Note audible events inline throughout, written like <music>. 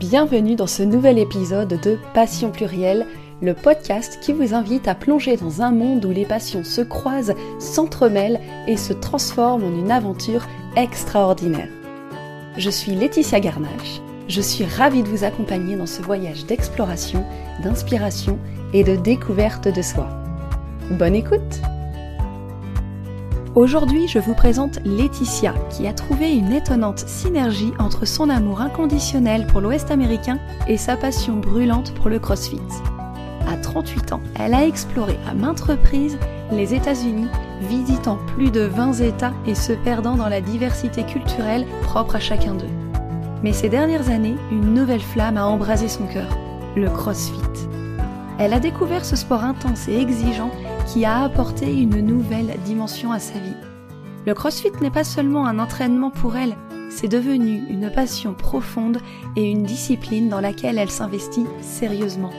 Bienvenue dans ce nouvel épisode de Passion plurielle, le podcast qui vous invite à plonger dans un monde où les passions se croisent, s'entremêlent et se transforment en une aventure extraordinaire. Je suis Laetitia Garnache. Je suis ravie de vous accompagner dans ce voyage d'exploration, d'inspiration et de découverte de soi. Bonne écoute Aujourd'hui, je vous présente Laetitia, qui a trouvé une étonnante synergie entre son amour inconditionnel pour l'Ouest américain et sa passion brûlante pour le CrossFit. À 38 ans, elle a exploré à maintes reprises les États-Unis, visitant plus de 20 États et se perdant dans la diversité culturelle propre à chacun d'eux. Mais ces dernières années, une nouvelle flamme a embrasé son cœur, le CrossFit. Elle a découvert ce sport intense et exigeant qui a apporté une nouvelle dimension à sa vie. Le CrossFit n'est pas seulement un entraînement pour elle, c'est devenu une passion profonde et une discipline dans laquelle elle s'investit sérieusement.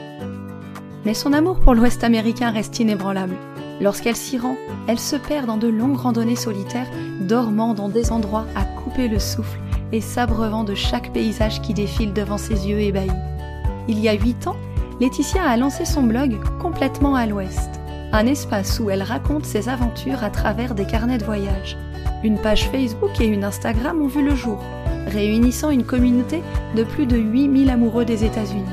Mais son amour pour l'Ouest américain reste inébranlable. Lorsqu'elle s'y rend, elle se perd dans de longues randonnées solitaires, dormant dans des endroits à couper le souffle et s'abreuvant de chaque paysage qui défile devant ses yeux ébahis. Il y a huit ans, Laetitia a lancé son blog complètement à l'ouest, un espace où elle raconte ses aventures à travers des carnets de voyage. Une page Facebook et une Instagram ont vu le jour, réunissant une communauté de plus de 8000 amoureux des États-Unis.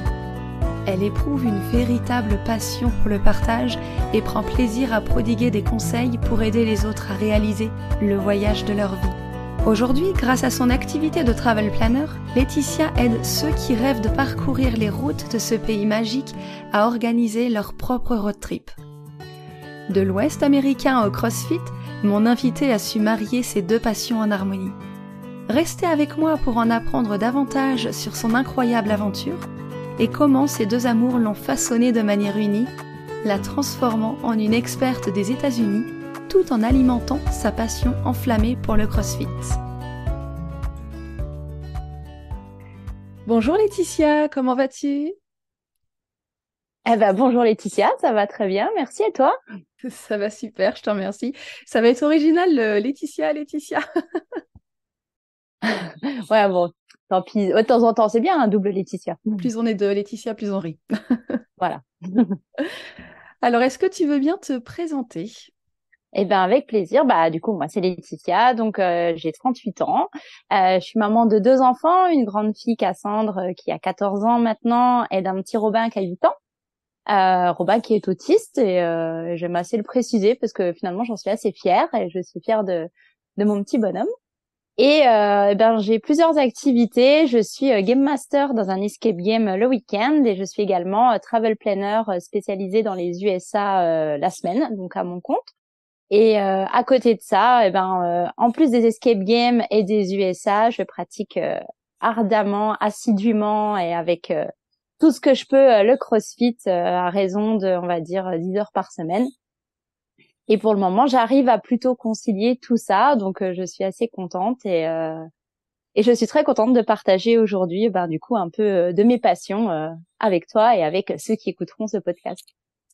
Elle éprouve une véritable passion pour le partage et prend plaisir à prodiguer des conseils pour aider les autres à réaliser le voyage de leur vie. Aujourd'hui, grâce à son activité de travel planner, Laetitia aide ceux qui rêvent de parcourir les routes de ce pays magique à organiser leur propre road trip. De l'Ouest américain au CrossFit, mon invité a su marier ces deux passions en harmonie. Restez avec moi pour en apprendre davantage sur son incroyable aventure et comment ces deux amours l'ont façonnée de manière unie, la transformant en une experte des États-Unis tout en alimentant sa passion enflammée pour le CrossFit. Bonjour Laetitia, comment vas-tu? Eh ben, bonjour Laetitia, ça va très bien, merci et toi? Ça va super, je te remercie. Ça va être original, Laetitia, Laetitia. <laughs> ouais, bon, tant pis, de temps en temps, c'est bien un double Laetitia. Plus on est de Laetitia, plus on rit. <laughs> voilà. <laughs> Alors, est-ce que tu veux bien te présenter? Eh ben avec plaisir. Bah du coup moi c'est Laetitia, donc euh, j'ai 38 ans. Euh, je suis maman de deux enfants, une grande fille Cassandre euh, qui a 14 ans maintenant et d'un petit Robin qui a 8 ans. Euh, Robin qui est autiste et euh, j'aime assez le préciser parce que finalement j'en suis assez fière et je suis fière de de mon petit bonhomme. Et euh, ben j'ai plusieurs activités. Je suis game master dans un escape game le week-end et je suis également travel planner spécialisé dans les USA la semaine, donc à mon compte. Et euh, à côté de ça, eh ben, euh, en plus des escape games et des USA, je pratique euh, ardemment, assidûment et avec tout ce que je peux le CrossFit à raison de, on va dire, 10 heures par semaine. Et pour le moment, j'arrive à plutôt concilier tout ça, donc je suis assez contente et et je suis très contente de partager aujourd'hui, ben du coup, un peu de mes passions avec toi et avec ceux qui écouteront ce podcast.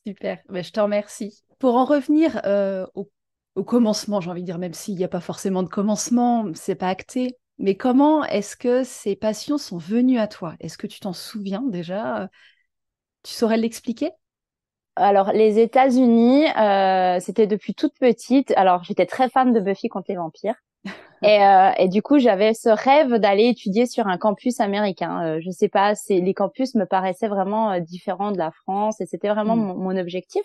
Super, ben, je te remercie. Pour en revenir euh, au, commencement, j'ai envie de dire, même s'il n'y a pas forcément de commencement, c'est pas acté, mais comment est-ce que ces passions sont venues à toi? Est-ce que tu t'en souviens déjà? Tu saurais l'expliquer? Alors les États-Unis, euh, c'était depuis toute petite. Alors j'étais très fan de Buffy contre les vampires. <laughs> Et, euh, et, du coup, j'avais ce rêve d'aller étudier sur un campus américain. je sais pas, c'est les campus me paraissaient vraiment différents de la France et c'était vraiment mmh. mon, objectif.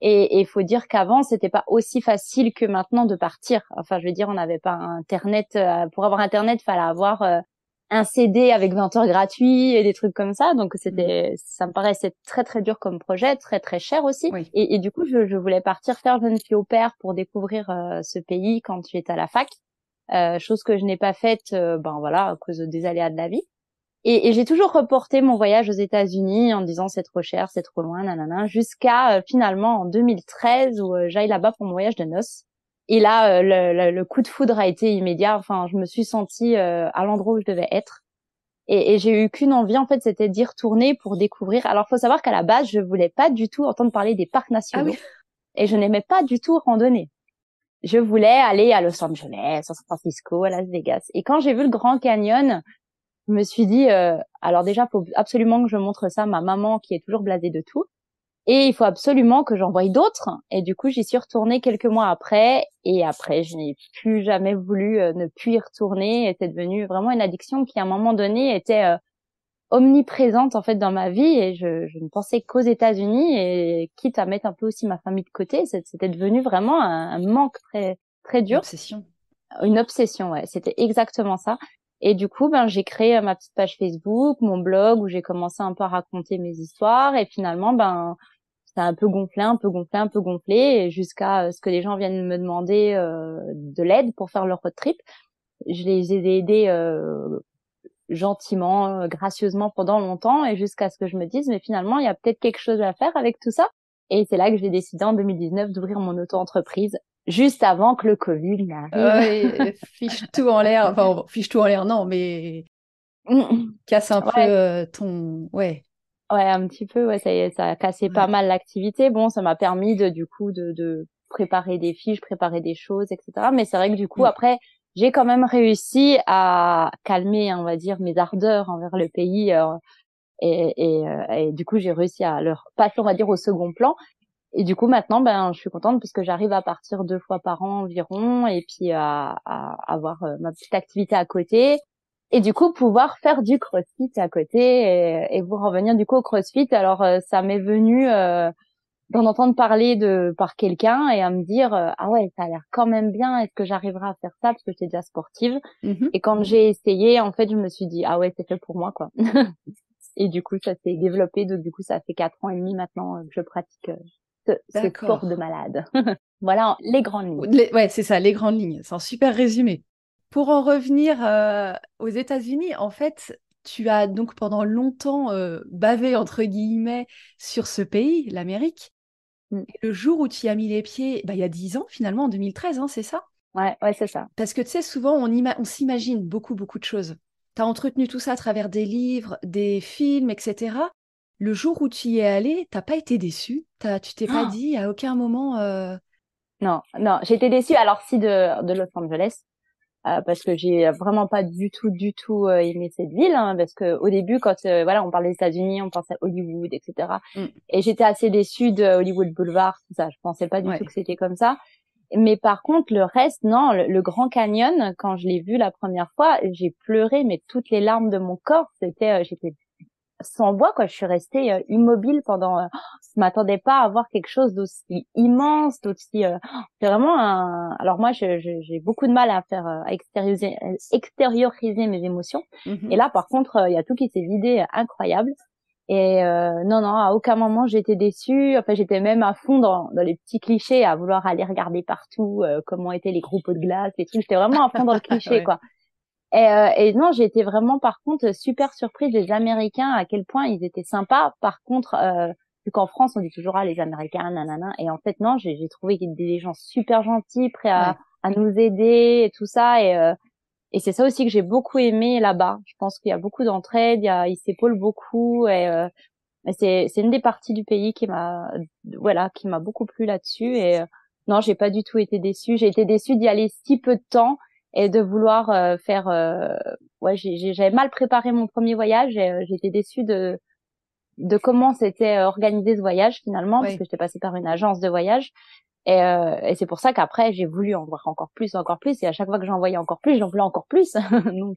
Et il faut dire qu'avant, c'était pas aussi facile que maintenant de partir. Enfin, je veux dire, on n'avait pas Internet. Euh, pour avoir Internet, fallait avoir euh, un CD avec 20 heures gratuits et des trucs comme ça. Donc, c'était, ça me paraissait très très dur comme projet, très très cher aussi. Et, et, du coup, je, je, voulais partir faire jeune fille au père pour découvrir euh, ce pays quand j'étais à la fac. chose que je n'ai pas faite, ben voilà, à cause des aléas de la vie. Et, et j'ai toujours reporté mon voyage aux États-Unis en disant c'est trop cher, c'est trop loin, nanana, jusqu'à euh, finalement en 2013 où euh, j'aille là-bas pour mon voyage de noces. Et là, euh, le, le, coup de foudre a été immédiat. Enfin, je me suis sentie à l'endroit où je devais être. Et, et j'ai eu qu'une envie, en fait, c'était d'y retourner pour découvrir. Alors, faut savoir qu'à la base, je voulais pas du tout entendre parler des parcs nationaux. Ah et je n'aimais pas du tout randonner. Je voulais aller à Los Angeles, à San Francisco, à Las Vegas. Et quand j'ai vu le Grand Canyon, je me suis dit, euh, alors déjà, faut absolument que je montre ça à ma maman qui est toujours blasée de tout. Et il faut absolument que j'envoie d'autres. Et du coup, j'y suis retournée quelques mois après. Et après, je n'ai plus jamais voulu euh, ne plus y retourner. Et c'est devenu vraiment une addiction qui, à un moment donné, était euh, omniprésente en fait dans ma vie. Et je, je ne pensais qu'aux États-Unis. Et quitte à mettre un peu aussi ma famille de côté, c'était devenu vraiment un, un, manque très très dur. Une obsession. Une obsession, ouais. C'était exactement ça. Et du coup, ben, j'ai créé ma petite page Facebook, mon blog où j'ai commencé un peu à raconter mes histoires. Et finalement, ben, ça a un peu gonflé, un peu gonflé, un peu gonflé, jusqu'à euh, ce que les gens viennent me demander euh, de l'aide pour faire leur road trip. Je les ai aidés euh, gentiment, euh, gracieusement pendant longtemps, et jusqu'à ce que je me dise, mais finalement, il y a peut-être quelque chose à faire avec tout ça. Et c'est là que j'ai décidé en 2019 d'ouvrir mon auto-entreprise juste avant que le Covid n'arrive. fiche tout en l'air. Enfin, fiche tout en l'air, non, mais casse un peu euh, ton, ouais. Ouais, un petit peu. Ouais, ça, ça a cassé pas mal l'activité. Bon, ça m'a permis de, du coup, de, de préparer des fiches, préparer des choses, etc. Mais c'est vrai que du coup, mm. après, j'ai quand même réussi à calmer, on va dire, mes ardeurs envers le pays. Euh, et, et, euh, et, du coup, j'ai réussi à leur passer, on va dire, au second plan. Et du coup, maintenant, ben, je suis contente parce que j'arrive à partir deux fois par an environ et puis à, à avoir euh, ma petite activité à côté. Et du coup, pouvoir faire du crossfit à côté et, et vous revenir du coup au crossfit. Alors, euh, ça m'est venu euh, d'en entendre parler de par quelqu'un et à me dire ah ouais, ça a l'air quand même bien. Est-ce que j'arriverai à faire ça? Parce que j'étais déjà sportive. Mm-hmm. Et quand j'ai essayé, en fait, je me suis dit ah ouais, c'est fait pour moi quoi. <laughs> et du coup, ça s'est développé. Donc du coup, ça fait quatre ans et demi maintenant que je pratique ce, sport de malade. <laughs> voilà les grandes lignes. ouais, c'est ça, les grandes lignes. C'est un super résumé. Pour en revenir euh, aux États-Unis, en fait, tu as donc pendant longtemps euh, bavé entre guillemets sur ce pays, l'Amérique. Mm. Le jour où tu y as mis les pieds, bah, il y a dix ans finalement, en 2013, hein, c'est ça? Ouais, ouais, c'est ça. Parce que tu sais, souvent on, on s'imagine beaucoup, beaucoup de choses. Tu as entretenu tout ça à travers des livres, des films, etc le jour où tu y es allé, t'as pas été déçu Tu t'es pas ah! dit à aucun moment euh... Non, non, j'étais déçue. Alors si de, de Los Angeles, euh, parce que j'ai vraiment pas du tout, du tout euh, aimé cette ville, hein, parce que au début, quand euh, voilà, on parlait des États-Unis, on pensait à Hollywood, etc. Mm. Et j'étais assez déçue de Hollywood Boulevard, tout ça. Je pensais pas du tout que c'était comme ça. Mais par contre, le reste, non, le Grand Canyon, quand je l'ai vu la première fois, j'ai pleuré, mais toutes les larmes de mon corps, c'était, j'étais sans voix quoi. Je suis restée euh, immobile pendant euh, je m'attendais pas à voir quelque chose d'aussi immense d'aussi euh, c'est vraiment un alors moi j'ai beaucoup de mal à faire à extérioriser extérioriser mes émotions. Mm-hmm. et là par contre il y a tout qui s'est vidé incroyable. Et non non à aucun moment j'étais déçue. Enfin j'étais même à fond dans, dans, les petits clichés à vouloir aller regarder partout comment étaient les groupes de glace et tout j'étais vraiment à fond dans le <laughs> cliché quoi et, euh, et non, j'ai été vraiment par contre super surprise des Américains à quel point ils étaient sympas. Par contre, euh, vu qu'en France on dit toujours ah les Américains nanana et en fait non, j'ai trouvé des gens super gentils, prêts à, à nous aider et tout ça et euh, et c'est ça aussi que j'ai beaucoup aimé là-bas. Je pense qu'il y a beaucoup d'entraide, il y a, ils s'épaulent beaucoup et, euh, c'est c'est une des parties du pays qui m'a voilà qui m'a beaucoup plu là-dessus et euh, non, j'ai pas du tout été déçue. J'ai été déçue d'y aller si peu de temps et de vouloir euh, faire euh, ouais j'avais mal préparé mon premier voyage et euh, j'étais déçue de de comment c'était organisé ce voyage finalement parce que j'étais passée par une agence de voyage. Et, et c'est pour ça qu'après j'ai voulu en voir encore plus encore plus. Et à chaque fois que j'en voyais encore plus j'en voulais encore plus. <laughs> Donc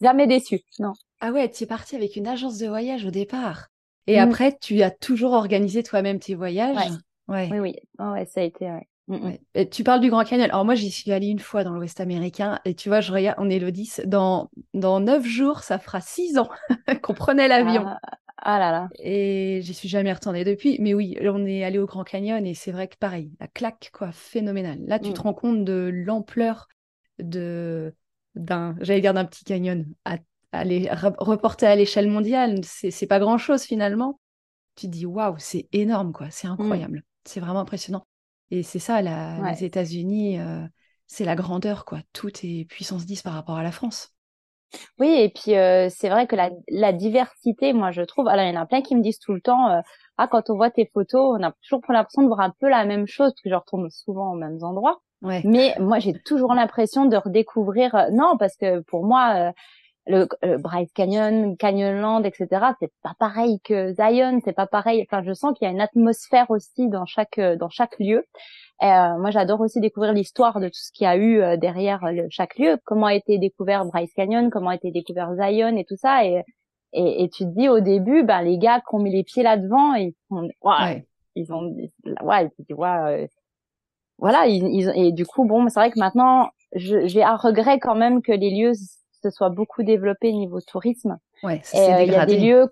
jamais déçue non. Ah ouais tu es partie avec une agence de voyage au départ. Et mm. après tu as toujours organisé toi-même tes voyages. Ouais. oui oui. Ouais ça a été Mm, mm. tu parles du Grand Canyon. Alors moi, j'y suis allée une fois dans l'Ouest américain et tu vois, je regarde, on est le 10. Dans, dans 9 jours, ça fera 6 ans <laughs> qu'on prenait l'avion. Ah, ah, là là. Et j'y suis jamais retournée depuis. Mais oui, on est allé au Grand Canyon et c'est vrai que pareil, la claque, quoi, phénoménale. Là, tu te mm. rends compte de l'ampleur de d'un, j'allais dire d'un petit canyon à, aller reporter à l'échelle mondiale. C'est pas grand chose finalement. Tu te dis, waouh, c'est énorme, quoi. C'est incroyable. C'est vraiment impressionnant. Et c'est ça, les États-Unis, euh, c'est la grandeur, quoi. Tout est puissance 10 par rapport à la France. Oui, et puis euh, c'est vrai que la, diversité, moi je trouve, alors il y en a plein qui me disent tout le temps, euh, ah quand on voit tes photos, on a toujours l'impression de voir un peu la même chose, parce que je retourne souvent aux mêmes endroits. Mais moi j'ai toujours l'impression de redécouvrir, non, parce que pour moi, le, Bryce Canyon, Canyonland, etc. C'est pas pareil que Zion, c'est pas pareil. Enfin, je sens qu'il y a une atmosphère aussi dans chaque dans chaque lieu. Euh, moi, j'adore aussi découvrir l'histoire de tout ce qu'il y a eu euh, derrière chaque lieu. Comment a été découvert Bryce Canyon, comment a été découvert Zion et tout ça. Et, et, et tu te dis au début, ben les gars qui ont mis les pieds là-devant, ils sont, ouais, ils ont, ouais, tu vois, euh, voilà, ils, ils, et du coup, bon, c'est vrai que maintenant, j'ai un regret quand même que les lieux se soient beaucoup développés niveau tourisme. Ouais, ça Il y a des lieux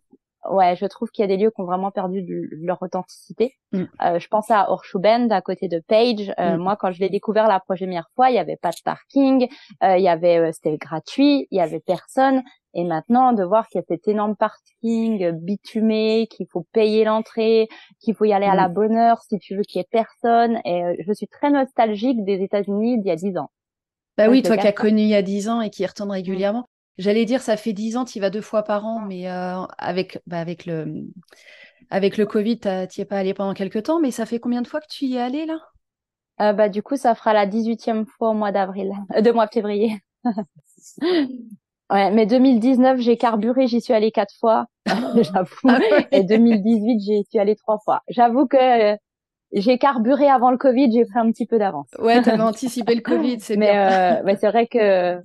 ouais, je trouve qu'il y a des lieux qui ont vraiment perdu de, leur authenticité. Mm. Euh, je pense à Horseshoe à côté de Page. Euh, mm. Moi, quand je l'ai découvert la première fois, il y avait pas de parking, euh, il y avait, euh, c'était gratuit, il y avait personne. Et maintenant, de voir qu'il y a cet énorme parking bitumé, qu'il faut payer l'entrée, qu'il faut y aller à la mm. bonne heure si tu veux qu'il y ait personne. Et euh, je suis très nostalgique des États-Unis d'il y a dix ans. Bah oui, toi qui as connu il y a dix ans et qui y retourne régulièrement. J'allais dire, ça fait dix ans, tu y vas deux fois par an, mais euh, avec, bah, avec, le, avec le Covid, tu n'y es pas allé pendant quelques temps, mais ça fait combien de fois que tu y es allé là? Euh, bah, Du coup, ça fera la 18e fois au mois d'avril, euh, de mois de février. <laughs> ouais, mais 2019, j'ai carburé, j'y suis allée quatre fois, <laughs> <laughs> j'avoue. Ah Et 2018, j'y suis allée trois fois. J'avoue que j'ai carburé avant le Covid, j'ai pris un petit peu d'avance. Ouais, t'avais <laughs> anticipé le Covid, c'est mais, euh, mais c'est vrai que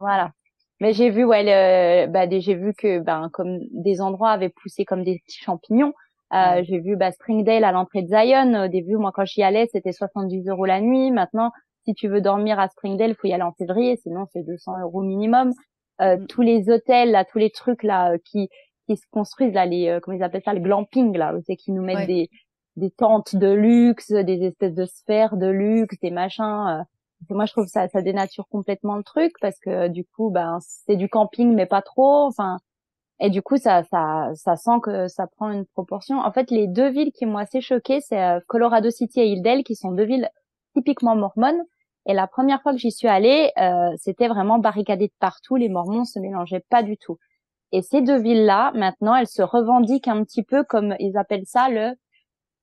voilà, mais j'ai vu, ouais, bah, j'ai vu que, ben, comme des endroits avaient poussé comme des petits champignons. Euh, J'ai vu bah, Springdale à l'entrée de Zion. Au début, moi, quand j'y allais, c'était 70 euros la nuit. Maintenant, si tu veux dormir à Springdale, faut y aller en février, sinon c'est 200 euros minimum. Euh, mm. Tous les hôtels, là, tous les trucs là euh, qui qui se construisent là, les euh, comment ils appellent ça, le glamping là, c'est qui nous mettent des des tentes de luxe, des espèces de sphères de luxe, des machins. Euh, moi je trouve ça ça dénature complètement le truc parce que du coup ben c'est du camping mais pas trop. Enfin et du coup ça ça ça sent que ça prend une proportion. En fait les deux villes qui m'ont assez choquée c'est euh, Colorado City et Hildale qui sont deux villes typiquement mormones. Et la première fois que j'y suis allée euh, c'était vraiment barricadé de partout. Les mormons se mélangeaient pas du tout. Et ces deux villes là maintenant elles se revendiquent un petit peu comme ils appellent ça le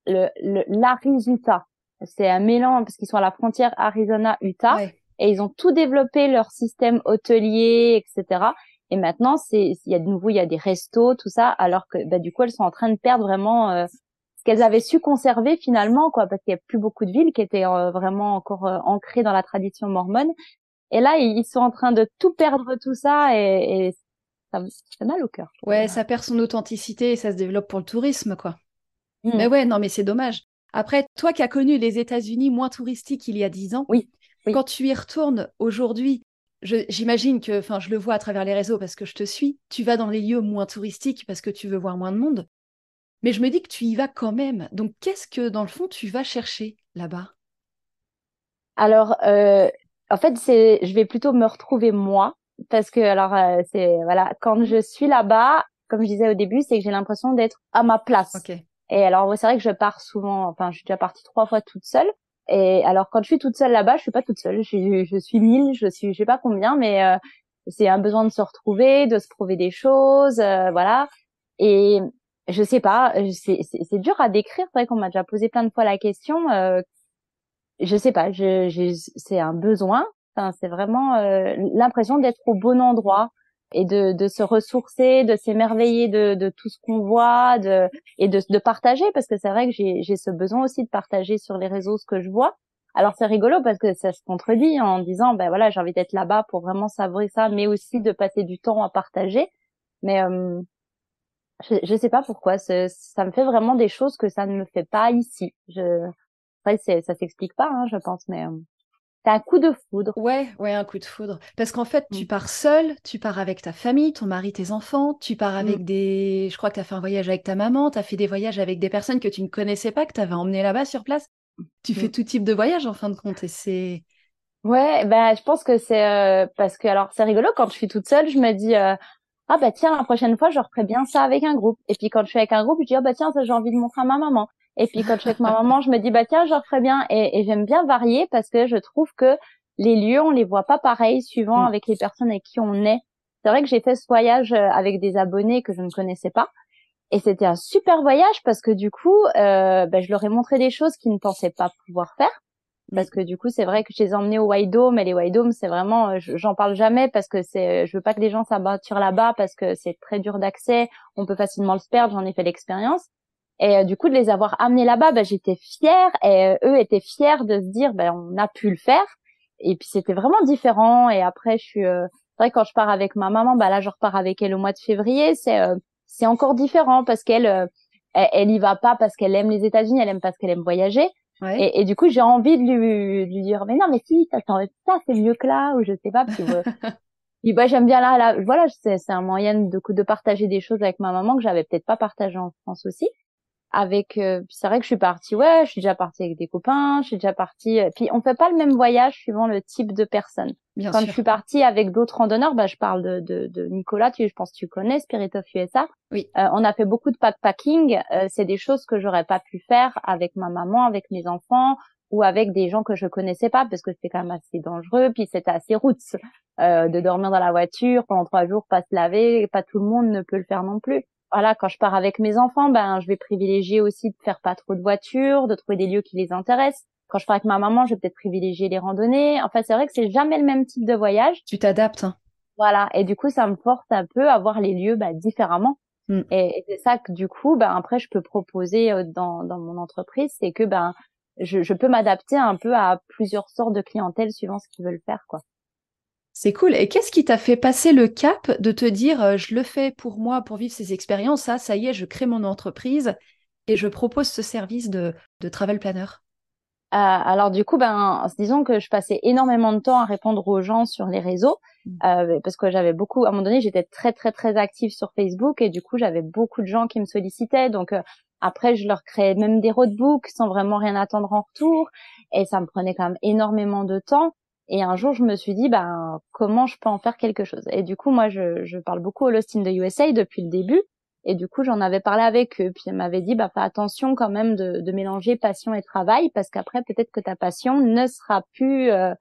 le l'Arizona c'est un mélange parce qu'ils sont à la frontière Arizona-Utah et ils ont tout développé leur système hôtelier, etc. Et maintenant, c'est il y a de nouveau il y a des restos, tout ça, alors que bah, du coup elles sont en train de perdre vraiment euh, ce qu'elles avaient su conserver finalement, quoi, parce qu'il y a plus beaucoup de villes qui étaient euh, vraiment encore euh, ancrées dans la tradition mormone. Et là, ils sont en train de tout perdre tout ça et, et ça fait mal au cœur. Ouais, ça perd son authenticité et ça se développe pour le tourisme, quoi. Mmh. Mais ouais, non, mais c'est dommage. Après, toi qui as connu les États-Unis moins touristiques il y a dix ans, oui, quand tu y retournes aujourd'hui, j'imagine que, enfin, je le vois à travers les réseaux parce que je te suis, tu vas dans les lieux moins touristiques parce que tu veux voir moins de monde. Mais je me dis que tu y vas quand même. Donc, qu'est-ce que, dans le fond, tu vas chercher là-bas? Alors, euh, en fait, c'est, je vais plutôt me retrouver moi parce que, alors, euh, c'est voilà, quand je suis là-bas, comme je disais au début, c'est que j'ai l'impression d'être à ma place. Okay. Et alors, c'est vrai que je pars souvent, enfin, je suis déjà partie trois fois toute seule. Et alors, quand je suis toute seule là-bas, je suis pas toute seule. Je suis, je suis mille, je suis, je sais pas combien, mais euh, c'est un besoin de se retrouver, de se prouver des choses, euh, voilà. Et je sais pas, c'est dur à décrire. C'est vrai qu'on m'a déjà posé plein de fois la question. Euh, je sais pas, je, je c'est un besoin. Enfin, c'est vraiment euh, l'impression d'être au bon endroit, et de, de se ressourcer, de s'émerveiller de, de tout ce qu'on voit, de, et de, de partager, parce que c'est vrai que j'ai, ce besoin aussi de partager sur les réseaux ce que je vois. Alors c'est rigolo parce que ça se contredit en disant ben voilà j'ai envie d'être là-bas pour vraiment savourer ça, mais aussi de passer du temps à partager. Mais euh, je, je sais pas pourquoi, ça me fait vraiment des choses que ça ne me fait pas ici. Je, après ça s'explique pas, hein, je pense, mais euh, c'est un coup de foudre. Ouais, ouais, un coup de foudre. Parce qu'en fait, tu mm. pars seul, tu pars avec ta famille, ton mari, tes enfants, tu pars avec mm. des. Je crois que tu as fait un voyage avec ta maman, tu as fait des voyages avec des personnes que tu ne connaissais pas, que tu avais emmenées là-bas sur place. Tu fais mm. tout type de voyage en fin de compte et c'est. Ouais, ben je pense que c'est euh, parce que alors c'est rigolo quand je suis toute seule, je me dis euh, ah bah tiens la prochaine fois je referai bien ça avec un groupe. Et puis quand je suis avec un groupe, je dis ah bah tiens ça j'ai envie de montrer à ma maman. Et puis quand je suis avec ma maman, je me dis bah tiens, j'en ferais bien. Et, et j'aime bien varier parce que je trouve que les lieux, on les voit pas pareil suivant mm. avec les personnes avec qui on est. C'est vrai que j'ai fait ce voyage euh, avec des abonnés que je ne connaissais pas. Et c'était un super voyage parce que du coup, euh, bah, je leur ai montré des choses qu'ils ne pensaient pas pouvoir faire. parce que du coup c'est vrai que je les ai emmenés au White Dome et les White Dome c'est vraiment euh, j'en parle jamais parce que c'est je veux pas que les gens s'abattent là-bas parce que c'est très dur d'accès on peut facilement le perdre j'en ai fait l'expérience et euh, du coup de les avoir amenés là-bas bah, j'étais fière et eux étaient fiers de se dire ben on a pu le faire et puis c'était vraiment différent et après je suis c'est vrai quand je pars avec ma maman bah là je repars avec elle au mois de février c'est c'est encore différent parce qu'elle elle, elle y va pas parce qu'elle aime les États-Unis, elle aime parce qu'elle aime voyager. Ouais. Et, et, du coup, j'ai envie de lui, de lui dire, mais non, mais si, ça, ça c'est mieux que là, ou je sais pas. Puis, <laughs> puis bah, j'aime bien là, là. Voilà, c'est, c'est un moyen de, de partager des choses avec ma maman que j'avais peut-être pas partagé en France aussi avec euh, c'est vrai que je suis partie ouais je suis déjà partie avec des copains je suis déjà partie euh, puis on fait pas le même voyage suivant le type de personne. Bien quand je suis partie avec d'autres randonneurs bah je parle de, de, de Nicolas tu je pense que tu connais Spirit of USA oui. Euh, on a fait beaucoup de backpacking euh, c'est des choses que j'aurais pas pu faire avec ma maman avec mes enfants ou avec des gens que je connaissais pas parce que c'était quand même assez dangereux puis c'était assez route de dormir dans la voiture pendant trois jours pas se laver pas tout le monde ne peut le faire non plus voilà, quand je pars avec mes enfants, ben je vais privilégier aussi de faire pas trop de voitures, de trouver des lieux qui les intéressent. Quand je pars avec ma maman, je vais peut-être privilégier les randonnées. Enfin, c'est vrai que c'est jamais le même type de voyage. Tu t'adaptes. Hein. Voilà, et du coup, ça me force un peu à voir les lieux ben, différemment. Mm. Et, c'est ça que du coup, ben après, je peux proposer euh, dans, dans mon entreprise, c'est que ben je, je peux m'adapter un peu à plusieurs sortes de clientèle suivant ce qu'ils veulent faire, quoi. C'est cool. Et qu'est-ce qui t'a fait passer le cap de te dire euh, je le fais pour moi, pour vivre ces expériences, ça, ça y est, je crée mon entreprise et je propose ce service de, de travel planner euh, alors du coup, ben, disons que je passais énormément de temps à répondre aux gens sur les réseaux mmh. euh, parce que j'avais beaucoup. À un moment donné, j'étais très très très active sur Facebook et du coup, j'avais beaucoup de gens qui me sollicitaient. Donc après, je leur créais même des roadbooks sans vraiment rien attendre en retour et ça me prenait quand même énormément de temps. Et un jour, je me suis dit, ben, comment je peux en faire quelque chose? Et du coup, moi, je, je parle beaucoup au Lost in the USA depuis le début. Et du coup, j'en avais parlé avec eux. Puis ils m'avaient dit, bah, fais attention quand même de, de mélanger passion et travail, parce qu'après, peut-être que ta passion ne sera plus, euh,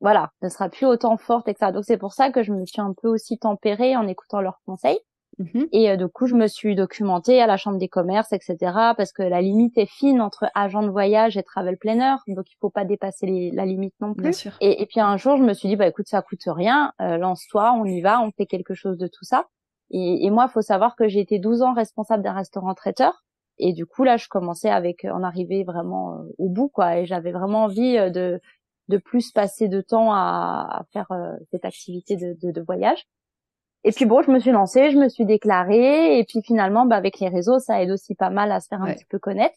voilà, ne sera plus autant forte, etc. Donc c'est pour ça que je me suis un peu aussi tempérée en écoutant leurs conseils. Mmh et euh, du coup, je me suis documentée à la chambre des commerces, etc. Parce que la limite est fine entre agent de voyage et travel planner, donc il faut pas dépasser la limite non plus. Et, et, puis un jour, je me suis dit, bah écoute, ça coûte rien, euh, lance-toi, on y va, on fait quelque chose de tout ça. Et, et moi, faut savoir que j'ai été 12 ans responsable d'un restaurant traiteur. Et du coup, là, je commençais avec en arriver vraiment euh, au bout, quoi. Et j'avais vraiment envie de de plus passer de temps à, à faire cette activité de, de, de voyage. Et puis bon, je me suis lancée, je me suis déclarée, et puis finalement, bah, avec les réseaux, ça aide aussi pas mal à se faire un petit peu connaître.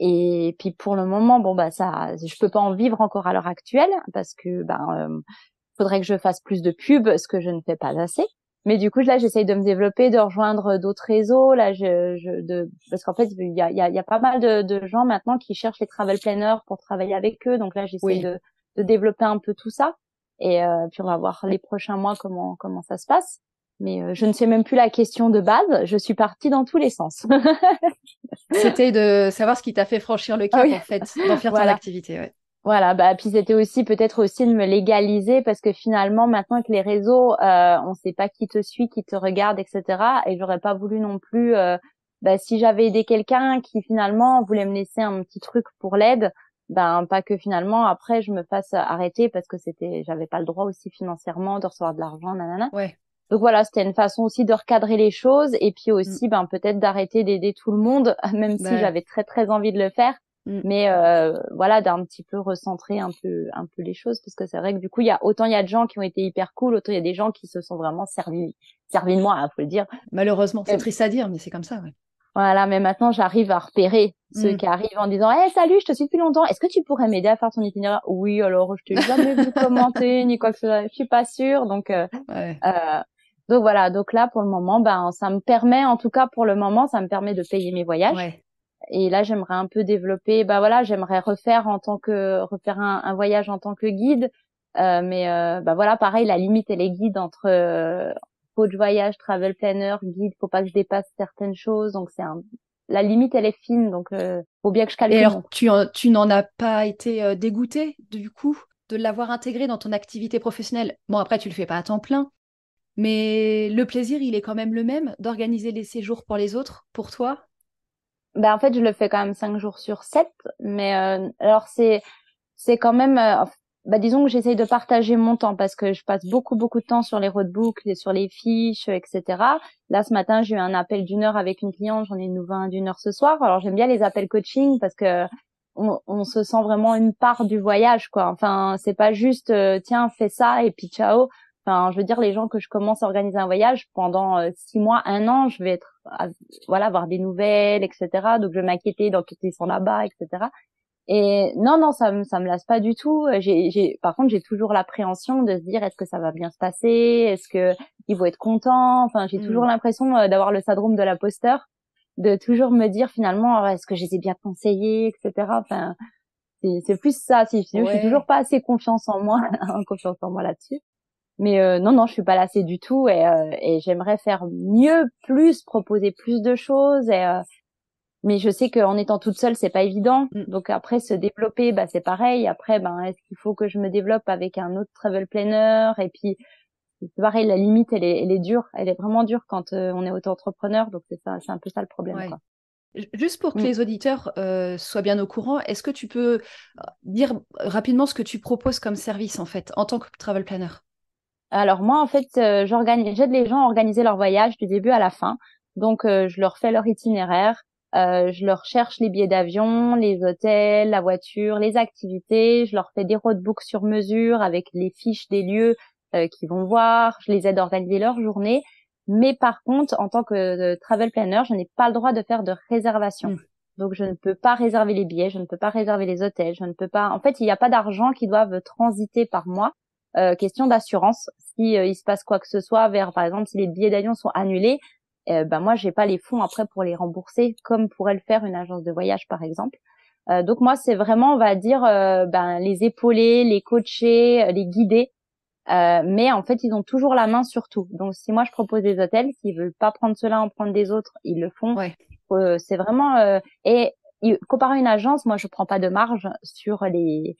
Et puis pour le moment, bon bah ça, je peux pas en vivre encore à l'heure actuelle parce que ben euh, faudrait que je fasse plus de pubs, ce que je ne fais pas assez. Mais du coup là, j'essaye de me développer, de rejoindre d'autres réseaux. Là, je, je de parce qu'en fait, il y a, y, a, y a pas mal de, de, gens maintenant qui cherchent les travel planners pour travailler avec eux. Donc là, j'essaye de, de développer un peu tout ça. Et euh, puis on va voir les prochains mois comment comment ça se passe. Mais euh, je ne sais même plus la question de base. Je suis partie dans tous les sens. <laughs> c'était de savoir ce qui t'a fait franchir le cap en fait, d'en faire ton activité. Ouais. Voilà, bah puis c'était aussi peut-être aussi de me légaliser parce que finalement maintenant avec les réseaux, euh, on sait pas qui te suit, qui te regarde, etc. Et j'aurais pas voulu non plus, euh, bah, si j'avais aidé quelqu'un qui finalement voulait me laisser un petit truc pour l'aide, ben pas que finalement. Après je me fasse arrêter parce que c'était j'avais pas le droit aussi financièrement de recevoir de l'argent nanana. Ouais. Donc voilà c'était une façon aussi de recadrer les choses et puis aussi mm. ben peut-être d'arrêter d'aider tout le monde <laughs> même si j'avais très très envie de le faire. Mm. mais euh, voilà d'un petit peu recentrer un peu un peu les choses parce que c'est vrai que du coup il y a autant il y a de gens qui ont été hyper cool autant il y a des gens qui se sont vraiment servis servis de moi hein, faut le dire. Malheureusement c'est triste à dire mais c'est comme ça ouais voilà, mais maintenant j'arrive à repérer ceux mm. qui arrivent en disant "Eh salut, je te suis depuis longtemps. Est-ce que tu pourrais m'aider à faire ton itinéraire? Oui, alors je t'ai <laughs> jamais vu commenter ni quoi que ce soit. Je suis pas sûre." Donc euh, euh, donc voilà, donc là pour le moment ben ça me permet en tout cas pour le moment, ça me permet de payer mes voyages. Et là, j'aimerais un peu développer bah voilà, j'aimerais refaire en tant que refaire un, un voyage en tant que guide. Euh, mais euh, bah voilà, pareil, la limite elle est guide entre coach voyage, travel planner, guide, faut pas que je dépasse certaines choses. Donc c'est un... la limite, elle est fine, donc euh, faut bien que je calcule. Et alors, tu, tu n'en as pas été euh, dégoûté du coup de l'avoir intégré dans ton activité professionnelle? Bon, après, tu le fais pas à temps plein, mais le plaisir, il est quand même le même d'organiser les séjours pour les autres, pour toi? Ben, en fait, je le fais quand même cinq jours sur sept, mais euh, alors c'est c'est quand même, euh, bah, disons que j'essaye de partager mon temps parce que je passe beaucoup beaucoup de temps sur les roadbooks, sur les fiches, etc. Là ce matin j'ai eu un appel d'une heure avec une cliente, j'en ai une nouvelle d'une heure ce soir. Alors j'aime bien les appels coaching parce que on, se sent vraiment une part du voyage quoi. Enfin c'est pas juste euh, tiens fais ça et puis ciao. Enfin je veux dire les gens que je commence à organiser un voyage pendant euh, six mois, un an, je vais être voilà avoir des nouvelles, etc. Donc je vais m'inquiéter dans ils sont là-bas, etc. Et non, non, ça me ça me lasse pas du tout. J'ai, j'ai, par contre, j'ai toujours l'appréhension de se dire est-ce que ça va bien se passer, est-ce que ils vont être contents. Enfin, j'ai toujours mmh. l'impression euh, d'avoir le syndrome de l'imposteur, de toujours me dire finalement est-ce que je les ai bien conseillés, etc. Enfin, c'est, plus ça. Si je suis toujours pas assez confiance en moi, <laughs> confiance en moi là-dessus. Mais euh, non, non, je suis pas lassée du tout et, euh, et j'aimerais faire mieux, plus, proposer plus de choses et mais je sais qu'en étant toute seule c'est pas évident mm. donc après se développer bah c'est pareil après ben est-ce qu'il faut que je me développe avec un autre travel planner? Et puis c'est pareil la limite elle est elle est dure elle est vraiment dure quand euh, on est auto-entrepreneur donc c'est ça c'est un peu ça le problème quoi. Juste pour que mm. les auditeurs euh, soient bien au courant, est-ce que tu peux euh, dire rapidement ce que tu proposes comme service en fait en tant que travel planner? Alors moi en fait j'organise j'aide les gens à organiser leur voyage du début à la fin. Donc je leur fais leur itinéraire, euh, je leur cherche les billets d'avion, les hôtels, la voiture, les activités. Je leur fais des roadbooks sur mesure avec les fiches des lieux euh, qu'ils vont voir. Je les aide à organiser leur journée. Mais par contre, en tant que euh, travel planner, je n'ai pas le droit de faire de réservation. Mmh. Donc, je ne peux pas réserver les billets, je ne peux pas réserver les hôtels, je ne peux pas. En fait, il n'y a pas d'argent qui doivent transiter par moi. Euh, question d'assurance. Si il se passe quoi que ce soit, vers par exemple si les billets d'avion sont annulés, euh, ben moi j'ai pas les fonds après pour les rembourser comme pourrait le faire une agence de voyage par exemple. Euh, donc moi c'est vraiment on va dire euh, ben les épauler, les coacher, les guider. mais en fait ils ont toujours la main sur tout. Donc si moi je propose des hôtels, s'ils veulent pas prendre cela en prendre des autres, ils le font. Ouais. c'est vraiment et comparé à une agence, moi je prends pas de marge sur les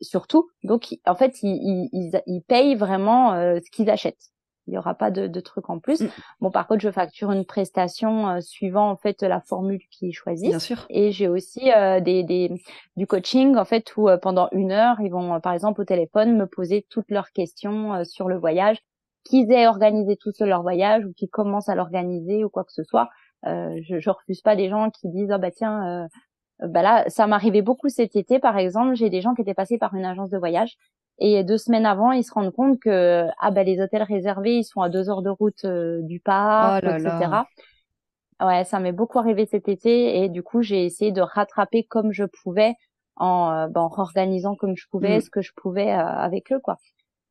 sur tout. Donc en fait ils, ils, ils payent vraiment ce qu'ils achètent il y aura pas de, de trucs en plus. Mm. Bon, par contre, je facture une prestation euh, suivant en fait la formule qu'ils choisissent. Bien sûr. Et j'ai aussi euh, des, des, du coaching en fait où euh, pendant une heure, ils vont par exemple au téléphone me poser toutes leurs questions sur le voyage, qu'ils aient organisé tout seul leur voyage ou qu'ils commencent à l'organiser ou quoi que ce soit. je, je refuse pas des gens qui disent ah bah tiens bah là ça m'arrivait beaucoup cet été par exemple j'ai des gens qui étaient passés par une agence de voyage et deux semaines avant, ils se rendent compte que ah ben les hôtels réservés, ils sont à deux heures de route euh, du parc, oh etc. Ouais, ça m'est beaucoup arrivé cet été et du coup j'ai essayé de rattraper comme je pouvais en, euh, ben, organisant comme je pouvais mm. ce que je pouvais euh, avec eux quoi.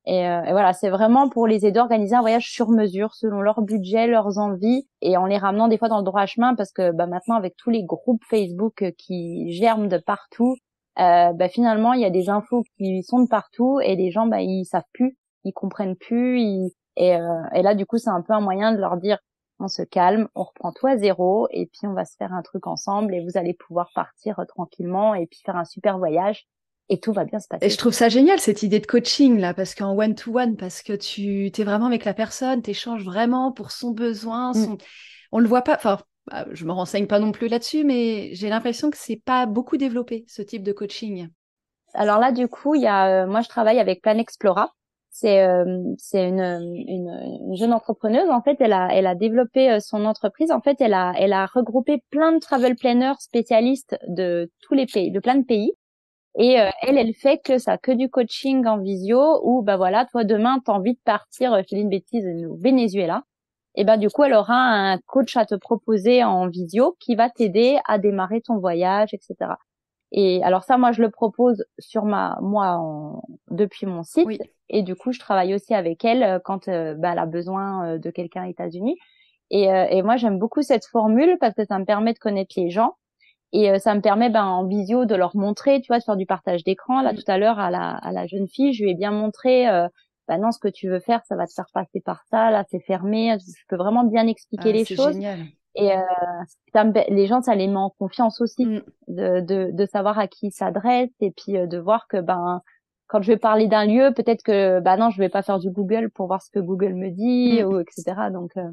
Et, et voilà, c'est vraiment pour les aider à organiser un voyage sur mesure selon leur budget, leurs envies et en les ramenant des fois dans le droit chemin parce que bah, maintenant avec tous les groupes Facebook qui germent de partout, euh, bah, finalement il y a des infos qui sont de partout et les gens bah ils savent plus, ils comprennent plus, et, euh, et là du coup c'est un peu un moyen de leur dire on se calme, on reprend tout à zéro et puis on va se faire un truc ensemble et vous allez pouvoir partir euh, tranquillement et puis faire un super voyage et tout va bien se passer. Et je trouve ça génial cette idée de coaching là parce qu'en one to one parce que tu es vraiment avec la personne, tu échanges vraiment pour son besoin, mm. son... on le voit pas enfin bah, je me renseigne pas non plus là-dessus, mais j'ai l'impression que c'est pas beaucoup développé ce type de coaching. Alors là, du coup, il y a, euh, moi, je travaille avec Plan Explora. C'est euh, c'est une, une, jeune entrepreneuse. En fait, elle a elle a développé euh, son entreprise. En fait, elle a elle a regroupé plein de travel planners spécialistes de tous les pays, de plein de pays. Et elle, elle fait que ça, que du coaching en visio. Ou bah voilà, toi demain, t'as envie de partir, je te dis une bêtise, au Venezuela et ben du coup elle aura un coach à te proposer en visio qui va t'aider à démarrer ton voyage, etc. Et alors ça, moi je le propose sur ma moi depuis mon site et du coup je travaille aussi avec elle euh, quand euh, bah, elle a besoin euh, de quelqu'un aux États-Unis. Et, et moi j'aime beaucoup cette formule parce que ça me permet de connaître les gens et ça me permet ben en visio de leur montrer, tu vois, sur du partage d'écran. Là tout à l'heure à la, à la jeune fille, je lui ai bien montré bah non, ce que tu veux faire, ça va te faire passer par ça, là c'est fermé. Je peux vraiment bien expliquer ah, les choses. Génial. Et euh, les gens, ça les met en confiance aussi mm. de, de, de, savoir à qui s'adresse et puis euh, de voir que ben quand je vais parler d'un lieu, peut-être que bah non, je vais pas faire du Google pour voir ce que Google me dit mm. ou etc. Donc euh,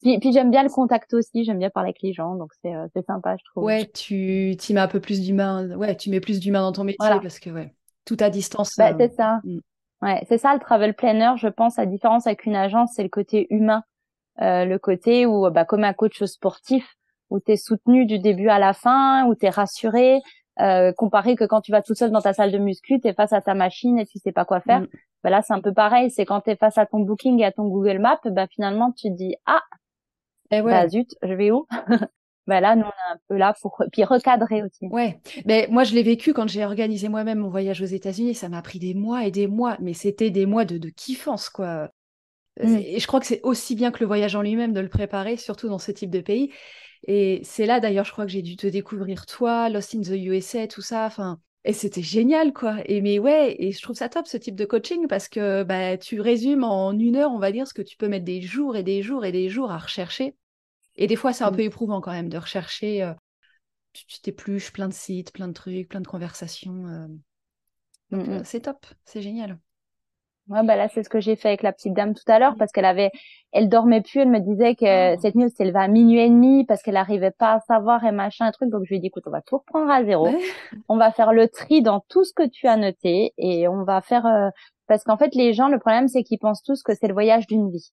puis, puis j'aime bien le contact aussi, j'aime bien parler avec les gens, donc c'est euh, c'est sympa, je trouve. Ouais, tu tu mets un peu plus d'humain, ouais, tu mets plus d'humain dans ton métier parce que ouais. tout à distance. Bah, c'est ça. Mm. Ouais, c'est ça le travel planner, je pense, à différence avec une agence, c'est le côté humain, euh, le côté où, bah, comme un coach sportif, où tu es soutenu du début à la fin, où tu es rassuré, euh, comparé que quand tu vas tout seul dans ta salle de muscu, tu es face à ta machine et tu sais pas quoi faire. Mm. Bah là, c'est un peu pareil, c'est quand tu es face à ton booking et à ton Google Maps, bah finalement tu te dis ah, eh ouais. bah zut, je vais où? <laughs> bah là, nous on est un peu là pour puis recadrer aussi. Ouais, mais moi je l'ai vécu quand j'ai organisé moi-même mon voyage aux États-Unis, ça m'a pris des mois et des mois, mais c'était des mois de, de kiffance quoi. Mm. Et je crois que c'est aussi bien que le voyage en lui-même de le préparer, surtout dans ce type de pays. Et c'est là d'ailleurs, je crois que j'ai dû te découvrir toi, Lost in the USA, tout ça. Enfin, et c'était génial, quoi. Et mais ouais, et je trouve ça top ce type de coaching parce que bah, tu résumes en une heure, on va dire, ce que tu peux mettre des jours et des jours et des jours à rechercher. Et des fois, c'est un mmh. peu éprouvant quand même de rechercher. Euh, tu t'épluches plein de sites, plein de trucs, plein de conversations. Euh. Donc, mmh euh, c'est top, c'est génial. Ouais, bah là, c'est ce que j'ai fait avec la petite dame tout à l'heure parce qu'elle avait, elle dormait plus. Elle me disait que oh. cette nuit, elle va à minuit et demi parce qu'elle arrivait pas à savoir et machin, un truc. Donc, je lui ai dit, écoute, on va tout reprendre à zéro. On va faire le tri dans tout ce que tu as noté et on va faire, euh, parce qu'en fait, les gens, le problème, c'est qu'ils pensent tous que c'est le voyage d'une vie.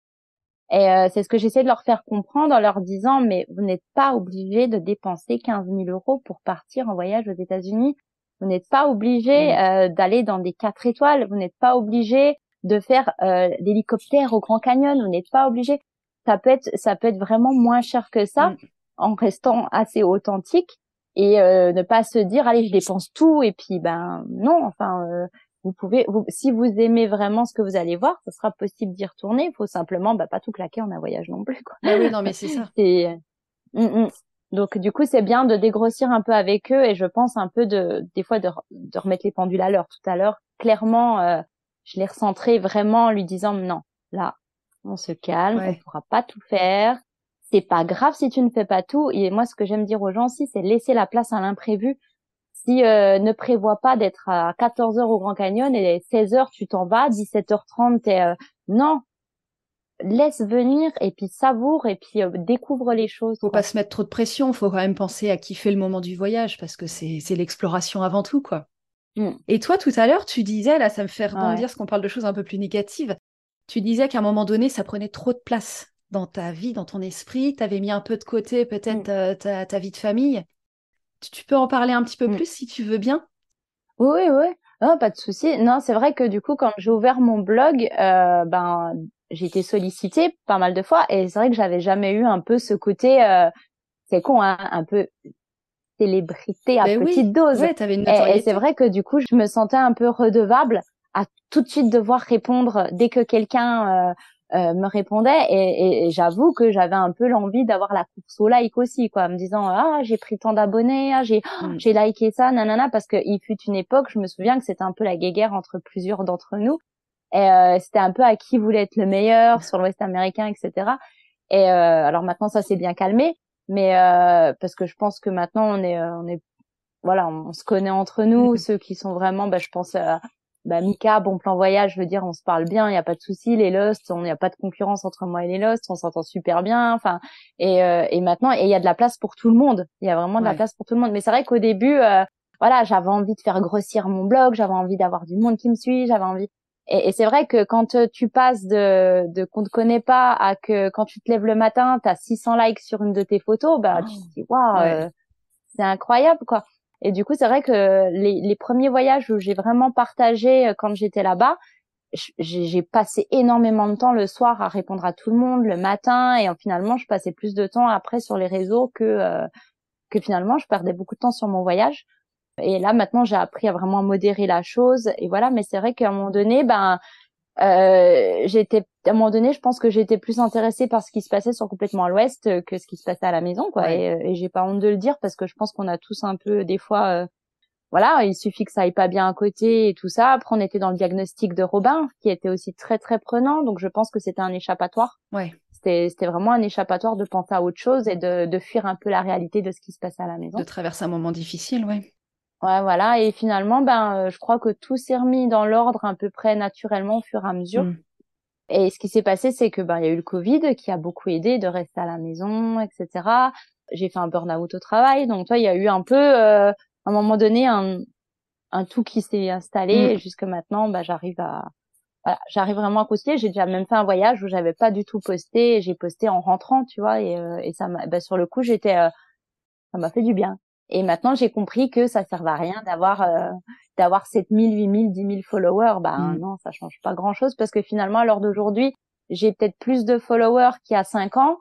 Et euh, c'est ce que j'essaie de leur faire comprendre en leur disant, mais vous n'êtes pas obligé de dépenser 15 000 euros pour partir en voyage aux États-Unis. Vous n'êtes pas obligé euh, d'aller dans des quatre étoiles. Vous n'êtes pas obligé de faire euh, l'hélicoptère au Grand Canyon. Vous n'êtes pas obligé. Ça peut être, ça peut être vraiment moins cher que ça, mm. en restant assez authentique et euh, ne pas se dire allez je dépense tout et puis ben non. Enfin, euh, vous pouvez, vous, si vous aimez vraiment ce que vous allez voir, ce sera possible d'y retourner. Il faut simplement bah, pas tout claquer en un voyage non plus. Quoi. Ah oui, non mais c'est ça. <laughs> Mm, mm. Donc du coup, c'est bien de dégrossir un peu avec eux et je pense un peu de des fois de, de remettre les pendules à l'heure. Tout à l'heure, clairement, euh, je l'ai recentré vraiment en lui disant non, là, on se calme, on pourra pas tout faire. C'est pas grave si tu ne fais pas tout. Et moi, ce que j'aime dire aux gens aussi, c'est laisser la place à l'imprévu. Si euh, ne prévois pas d'être à 14 heures au Grand Canyon et 16 heures tu t'en vas, 17h30 t'es euh... non, laisse venir et puis savoure et puis euh, découvre les choses. Faut pas se mettre trop de pression, faut quand même penser à kiffer le moment du voyage parce que c'est c'est l'exploration avant tout quoi. Mm. Et toi tout à l'heure tu disais là ça me fait rebondir ce qu'on parle de choses un peu plus négatives. Tu disais qu'à un moment donné ça prenait trop de place dans ta vie, dans ton esprit, tu avais mis un peu de côté peut-être mm. ta, ta, vie de famille. Tu, peux en parler un petit peu mm. plus si tu veux bien Oui oui. Non, pas de souci. Non, c'est vrai que du coup, quand j'ai ouvert mon blog, euh, ben, j'ai été sollicitée pas mal de fois et c'est vrai que j'avais jamais eu un peu ce côté euh, c'est con hein, un peu célébrité à ben petite dose. Ouais, avais une et, c'est vrai que du coup, je me sentais un peu redevable à tout de suite devoir répondre dès que quelqu'un euh, euh, me répondait et, et, j'avoue que j'avais un peu l'envie d'avoir la course au like aussi quoi me disant ah j'ai pris tant d'abonnés ah, j'ai mm. j'ai liké ça nanana parce que il fut une époque je me souviens que c'était un peu la guéguerre entre plusieurs d'entre nous et euh, c'était un peu à qui voulait être le meilleur sur l'Ouest américain, etc. Et euh, alors maintenant ça s'est bien calmé, mais euh, parce que je pense que maintenant on est, on est, voilà, on, se connaît entre nous. Mm-hmm. Ceux qui sont vraiment, bah, je pense à bah, Mika, bon plan voyage, je veux dire, on se parle bien, il n'y a pas de souci. Les Lost, on n'y a pas de concurrence entre moi et les Lost, on s'entend super bien. Enfin, et, euh, et maintenant, et il y a de la place pour tout le monde. Il y a vraiment de la place pour tout le monde. Mais c'est vrai qu'au début, euh, voilà, j'avais envie de faire grossir mon blog, j'avais envie d'avoir du monde qui me suit, j'avais envie. Et, et c'est vrai que quand euh, tu passes de, de qu'on te connaît pas à que quand tu te lèves le matin, tu as 600 likes sur une de tes photos, bah tu te dis waouh, euh, c'est incroyable quoi. Et du coup, c'est vrai que les, premiers voyages où j'ai vraiment partagé euh, quand j'étais là-bas, j'ai passé énormément de temps le soir à répondre à tout le monde le matin et finalement je passais plus de temps après sur les réseaux que que finalement je perdais beaucoup de temps sur mon voyage et là, maintenant, j'ai appris à vraiment modérer la chose. Et voilà, mais c'est vrai qu'à un moment donné, ben, euh, j'étais à un moment donné, je pense que j'étais plus intéressée par ce qui se passait sur complètement à l'ouest que ce qui se passait à la maison, quoi. Et, euh, et j'ai pas honte de le dire parce que je pense qu'on a tous un peu des fois, euh, voilà, il suffit que ça aille pas bien à côté et tout ça. Après, on était dans le diagnostic de Robin, qui était aussi très très prenant, donc je pense que c'était un échappatoire. Ouais. C'était c'était vraiment un échappatoire de penser à autre chose et de de fuir un peu la réalité de ce qui se passait à la maison. De traverser un moment difficile, ouais. Ouais, voilà. Et finalement, ben, euh, je crois que tout s'est remis dans l'ordre à peu près naturellement au fur et à mesure. Mm. Et ce qui s'est passé, c'est que ben, il y a eu le Covid qui a beaucoup aidé de rester à la maison, etc. J'ai fait un burn-out au travail, donc toi, il y a eu un peu, euh, à un moment donné, un, un tout qui s'est installé mm. et jusque maintenant, bah, j'arrive à, voilà, j'arrive vraiment à poster. J'ai déjà même fait un voyage où j'avais pas du tout posté. J'ai posté en rentrant, tu vois, et, euh, et ça m'a, bah, sur le coup, j'étais, euh, ça m'a fait du bien. Et maintenant, j'ai compris que ça sert à rien d'avoir euh, d'avoir 7000, 8000, 10 000 followers. Bah mm. non, ça change pas grand chose parce que finalement, à l'heure d'aujourd'hui, j'ai peut-être plus de followers qu'il y a 5 ans,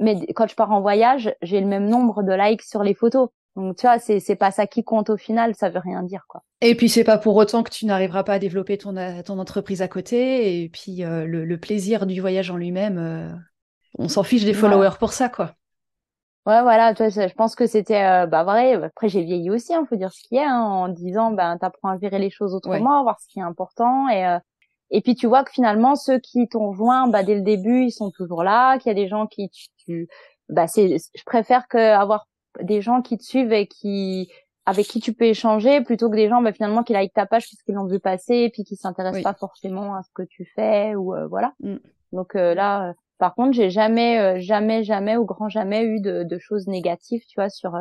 mais quand je pars en voyage, j'ai le même nombre de likes sur les photos. Donc tu vois, c'est c'est pas ça qui compte au final, ça veut rien dire quoi. Et puis c'est pas pour autant que tu n'arriveras pas à développer ton ton entreprise à côté et puis euh, le, plaisir du voyage en lui-même, euh, on s'en fiche des followers pour ça quoi. Ouais voilà, tu vois, je pense que c'était euh, bah vrai. Après j'ai vieilli aussi, hein, faut dire ce qu'il y a, hein, en disant ben t'apprends à gérer les choses autrement, à voir ce qui est important et et puis tu vois que finalement ceux qui t'ont joint bah dès le début ils sont toujours là, qu'il y a des gens qui tu, bah c'est je préfère que avoir des gens qui te suivent et qui avec qui tu peux échanger plutôt que des gens bah, finalement qui like ta page parce qu'ils l'ont vu passer et puis qui s'intéressent pas forcément à ce que tu fais ou euh, voilà. Mm. Donc euh, là, euh, par contre, j'ai jamais, jamais, jamais au grand jamais eu de, de choses négatives, tu vois, sur.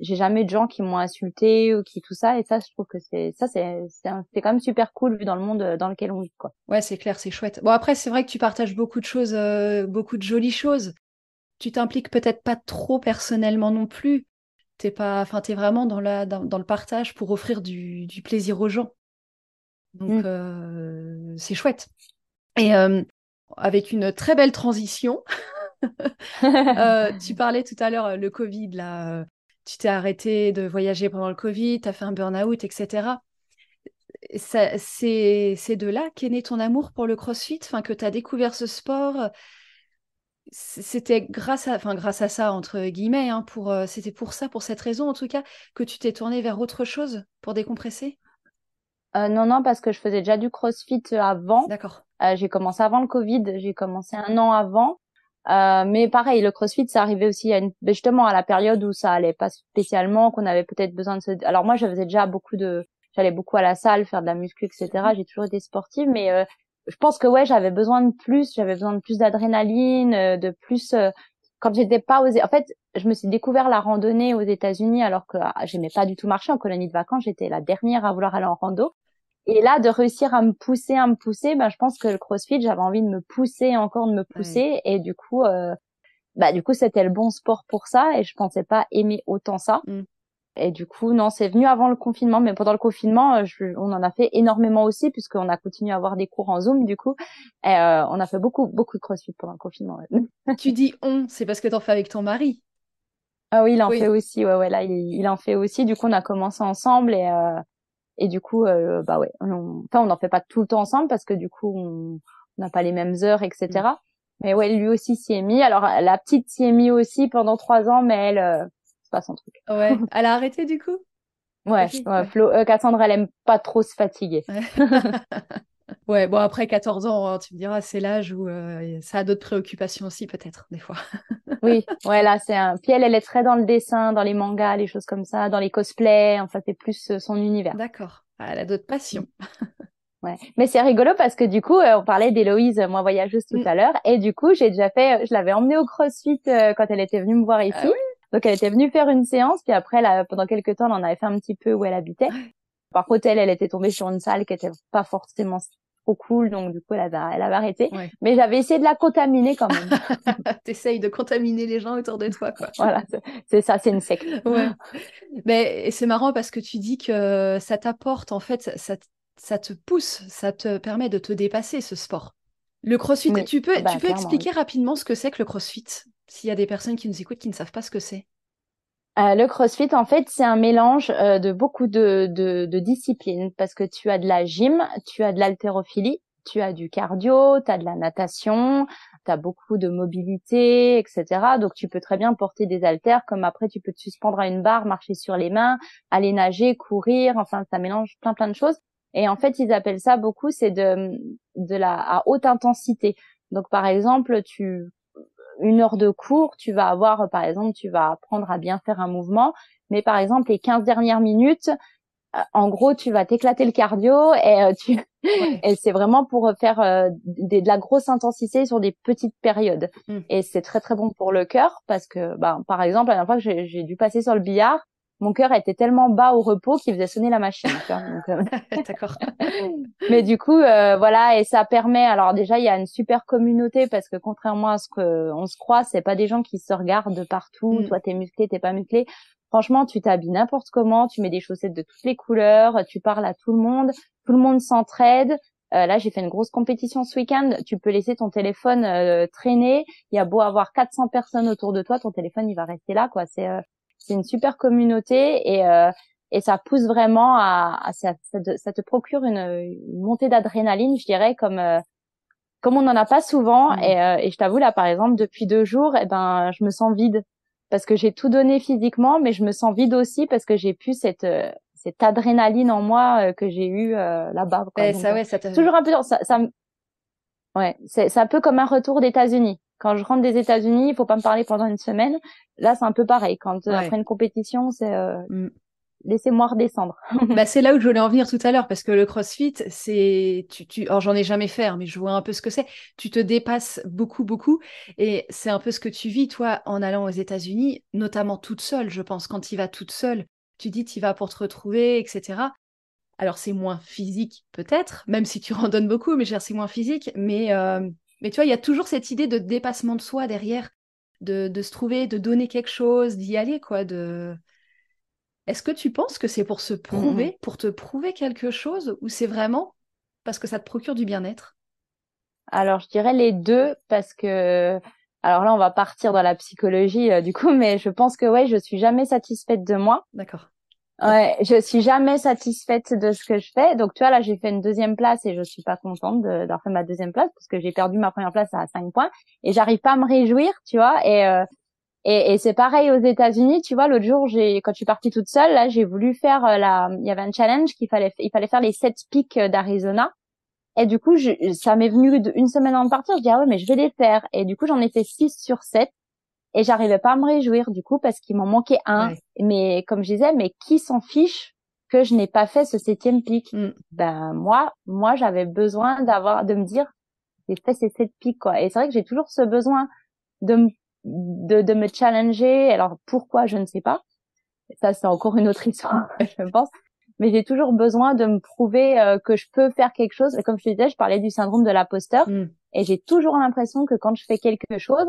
j'ai jamais de gens qui m'ont insulté ou qui tout ça et ça, je trouve que c'est ça, c'est c'est quand même super cool vu dans le monde dans lequel on vit quoi. Ouais, c'est clair, c'est chouette. Bon après, c'est vrai que tu partages beaucoup de choses, beaucoup de jolies choses tu t'impliques peut-être pas trop personnellement non plus. T'es pas, enfin, t'es vraiment dans la, dans, le partage pour offrir du, plaisir aux gens. Donc, mm. euh, c'est chouette. Et euh, avec une très belle transition, <laughs> euh, tu parlais tout à l'heure le Covid là. tu t'es arrêté de voyager pendant le Covid, tu as fait un burn-out, etc. C'est de là qu'est né ton amour pour le CrossFit, enfin que tu as découvert ce sport c'était grâce à, enfin grâce à ça entre guillemets, hein, pour, euh, c'était pour ça, pour cette raison en tout cas, que tu t'es tournée vers autre chose pour décompresser? Euh, non, non, parce que je faisais déjà du CrossFit avant. D'accord. Euh, j'ai commencé avant le Covid, j'ai commencé un an avant. mais pareil, le CrossFit, ça arrivait aussi à une... Ben, justement à la période où ça allait pas spécialement, qu'on avait peut-être besoin de se. Alors moi, je faisais déjà beaucoup de, j'allais beaucoup à la salle, faire de la muscu, etc. J'ai toujours été sportive, mais je pense que ouais, j'avais besoin de plus, j'avais besoin de plus d'adrénaline, euh, de plus euh, quand j'étais pas aux en fait, je me suis découvert la randonnée aux États-Unis alors que ah, j'aimais pas du tout marcher en colonie de vacances, j'étais la dernière à vouloir aller en rando. Et là, de réussir à me pousser, à me pousser, ben, je pense que le CrossFit, j'avais envie de me pousser encore, de me pousser. Et du coup, euh, bah, du coup, c'était le bon sport pour ça. Et je pensais pas aimer autant ça. Mm. Et du coup, non, c'est venu avant le confinement, mais pendant le confinement, euh, on en a fait énormément aussi, puisqu'on a continué à avoir des cours en Zoom, du coup. Et euh, on a fait beaucoup, beaucoup de crossfit pendant le confinement. <laughs> tu dis on, c'est parce que t'en fais avec ton mari. Ah oui, il en fait aussi, ouais, ouais, là, il, en fait aussi. Du coup, on a commencé ensemble et, euh, et du coup, euh, bah ouais, on, enfin, on n'en fait pas tout le temps ensemble parce que du coup, on n'a pas les mêmes heures, etc. Mm. Mais ouais, lui aussi s'y est mis. Alors, la petite s'y est mis aussi pendant trois ans, mais elle, euh, pas son truc. Ouais. <laughs> Elle a arrêté du coup? Ouais, Flo, euh, Cassandre, elle aime pas trop se fatiguer. Ouais. <laughs> bon après 14 ans, hein, tu me diras, c'est l'âge où euh, ça a d'autres préoccupations aussi peut-être des fois. oui, <laughs> ouais là c'est un. Puis elle, elle est très dans le dessin, dans les mangas, les choses comme ça, dans les cosplays. Enfin c'est plus euh, son univers. D'accord. Ah, elle a d'autres passions. Ouais. Mais c'est rigolo parce que du coup, on parlait d'Héloïse, moi voyageuse tout mm. à l'heure, et du coup, j'ai déjà fait, je l'avais emmenée au CrossFit quand elle était venue me voir ici. Ah donc elle était venue faire une séance, puis après, là, pendant quelques temps, on en avait fait un petit peu où elle habitait. Par contre, elle, elle était tombée sur une salle qui était pas forcément trop cool, donc du coup, elle avait, elle avait arrêté. Mais j'avais essayé de la contaminer quand même. <laughs> T'essayes de contaminer les gens autour de toi, quoi. <laughs> voilà, c'est ça, c'est une secte. <laughs> ouais. Mais c'est marrant parce que tu dis que ça t'apporte, en fait, ça, ça te pousse, ça te permet de te dépasser, ce sport. Le crossfit, tu peux, bah, tu peux expliquer rapidement ce que c'est que le crossfit s'il y a des personnes qui nous écoutent qui ne savent pas ce que c'est? Euh, le CrossFit, en fait, c'est un mélange euh, de beaucoup de, de, disciplines parce que tu as de la gym, tu as de l'haltérophilie, tu as du cardio, tu as de la natation, tu as beaucoup de mobilité, etc. Donc, tu peux très bien porter des haltères comme après, tu peux te suspendre à une barre, marcher sur les mains, aller nager, courir. Enfin, ça mélange plein, plein de choses. Et en fait, ils appellent ça beaucoup, c'est de, de la à haute intensité. Donc, par exemple, tu une heure de cours, tu vas avoir, par exemple, tu vas apprendre à bien faire un mouvement, mais par exemple, les 15 dernières minutes, euh, en gros, tu vas t'éclater le cardio et euh, tu <laughs> et c'est vraiment pour faire euh, de la grosse intensité sur des petites périodes. Mm. Et c'est très très bon pour le cœur parce que, bah, par exemple, la dernière fois que j'ai dû passer sur le billard, mon cœur était tellement bas au repos qu'il faisait sonner la machine. Euh, <laughs> D'accord. <laughs> Mais du coup, euh, voilà, et ça permet. Alors déjà, il y a une super communauté parce que contrairement à ce que on se croit, c'est pas des gens qui se regardent partout. Mm. Toi, t'es musclé, t'es pas musclé. Franchement, tu t'habilles n'importe comment, tu mets des chaussettes de toutes les couleurs, tu parles à tout le monde, tout le monde s'entraide. Euh, là, j'ai fait une grosse compétition ce week-end. Tu peux laisser ton téléphone euh, traîner. Il y a beau avoir 400 personnes autour de toi, ton téléphone il va rester là, quoi. C'est euh, c'est une super communauté et et ça pousse vraiment à, à ça, ça, te, procure une, une montée d'adrénaline, je dirais, comme comme on n'en a pas souvent. Mmh. Et, et je t'avoue là, par exemple, depuis deux jours, eh ben, je me sens vide parce que j'ai tout donné physiquement, mais je me sens vide aussi parce que j'ai plus cette cette adrénaline en moi euh, que j'ai eu euh, là-bas. Ça, ouais, ça toujours un peu ça, ça ouais, c'est un peu comme un retour d'États-Unis. Quand je rentre des États-Unis, il faut pas me parler pendant une semaine. Là, c'est un peu pareil. Quand euh, après une compétition, c'est mm. laissez-moi redescendre. <laughs> bah, c'est là où je voulais en venir tout à l'heure parce que le CrossFit, c'est tu tu alors j'en ai jamais fait, hein, mais je vois un peu ce que c'est. Tu te dépasses beaucoup beaucoup et c'est un peu ce que tu vis toi en allant aux États-Unis, notamment toute seule, je pense quand tu vas toute seule tu dis tu vas pour te retrouver, etc. Alors c'est moins physique peut-être, même si tu <laughs> randonnes beaucoup, mais c'est moins physique. Mais, euh, mais tu vois, il y a toujours cette idée de dépassement de soi derrière, de, de se trouver, de donner quelque chose, d'y aller, quoi. De... Est-ce que tu penses que c'est pour se prouver, mmh pour te prouver quelque chose, ou c'est vraiment parce que ça te procure du bien-être? Alors je dirais les deux, parce que alors là, on va partir dans la psychologie euh, du coup, <laughs> mais je pense que ouais, je suis jamais satisfaite de moi. D'accord. Ouais, je suis jamais satisfaite de ce que je fais. Donc tu vois là, j'ai fait une deuxième place et je suis pas contente d'avoir fait ma deuxième place parce que j'ai perdu ma première place à 5 points et j'arrive pas à me réjouir, tu vois. Et euh, et, c'est pareil aux États-Unis, tu vois. L'autre jour, j'ai quand je suis partie toute seule, là, j'ai voulu faire euh, la. Il y avait un challenge qu'il fallait il fallait faire les sept pics d'Arizona. Et du coup, je, ça m'est venu une semaine avant de partir. Je dis ah ouais, mais je vais les faire. Et du coup, j'en ai fait 6 sur 7 et j'arrivais pas à me réjouir du coup parce qu'il m'en manquait un. Mais comme je disais, mais qui s'en fiche que je n'ai pas fait ce septième pic? Mm. Ben moi, moi j'avais besoin d'avoir de me dire j'ai fait ces sept pics quoi. Et c'est vrai que j'ai toujours ce besoin de me de, de me challenger. Alors pourquoi je ne sais pas. Ça c'est encore une autre <laughs> histoire, je pense mais j'ai toujours besoin de me prouver euh, que je peux faire quelque chose. Et comme je te disais, je parlais du syndrome de l'imposteur, mm. et j'ai toujours l'impression que quand je fais quelque chose,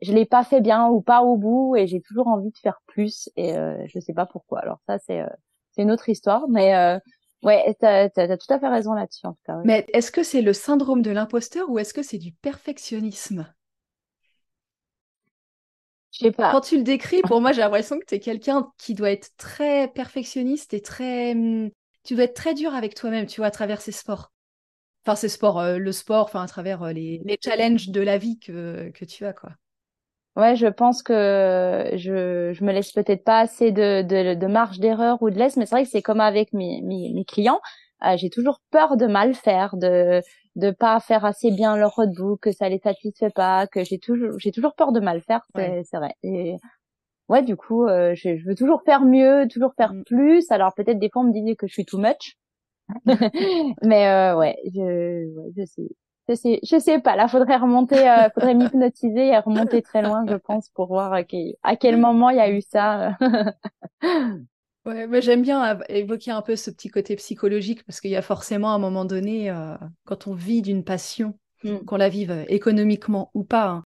je l'ai pas fait bien ou pas au bout, et j'ai toujours envie de faire plus, et euh, je sais pas pourquoi. Alors ça, c'est euh, c'est une autre histoire, mais euh, ouais, t'as as, tout à fait raison là-dessus en tout cas. Mais est-ce que c'est le syndrome de l'imposteur ou est-ce que c'est du perfectionnisme? Quand tu le décris, pour moi, j'ai l'impression que tu es quelqu'un qui doit être très perfectionniste et très. Hum, tu dois être très dur avec toi-même, tu vois, à travers ces sports. Enfin, ces sports, euh, le sport, enfin, à travers euh, les, les, challenges de la vie que, que tu as, quoi. Ouais, je pense que je, je me laisse peut-être pas assez de, de, de marge d'erreur ou de laisse, mais c'est vrai que c'est comme avec mes, mes, mes clients. Euh, j'ai toujours peur de mal faire, de de pas faire assez bien leur roadbook, que ça les satisfait pas, que j'ai toujours j'ai toujours peur de mal faire, c'est c'est vrai. Et ouais, du coup, euh, je, je, veux toujours faire mieux, toujours faire mm. plus. Alors peut-être des fois on me dit que je suis too much, <laughs> mais euh, ouais, je ouais, je sais. Je sais, je sais pas. Là, faudrait remonter, euh, faudrait m'hypnotiser et remonter très loin, je pense, pour voir à quel, à quel moment il y a eu ça. <laughs> Ouais, mais j'aime bien évoquer un peu ce petit côté psychologique parce qu'il y a forcément un moment donné, euh, quand on vit d'une passion, mm. qu'on la vive économiquement ou pas, hein,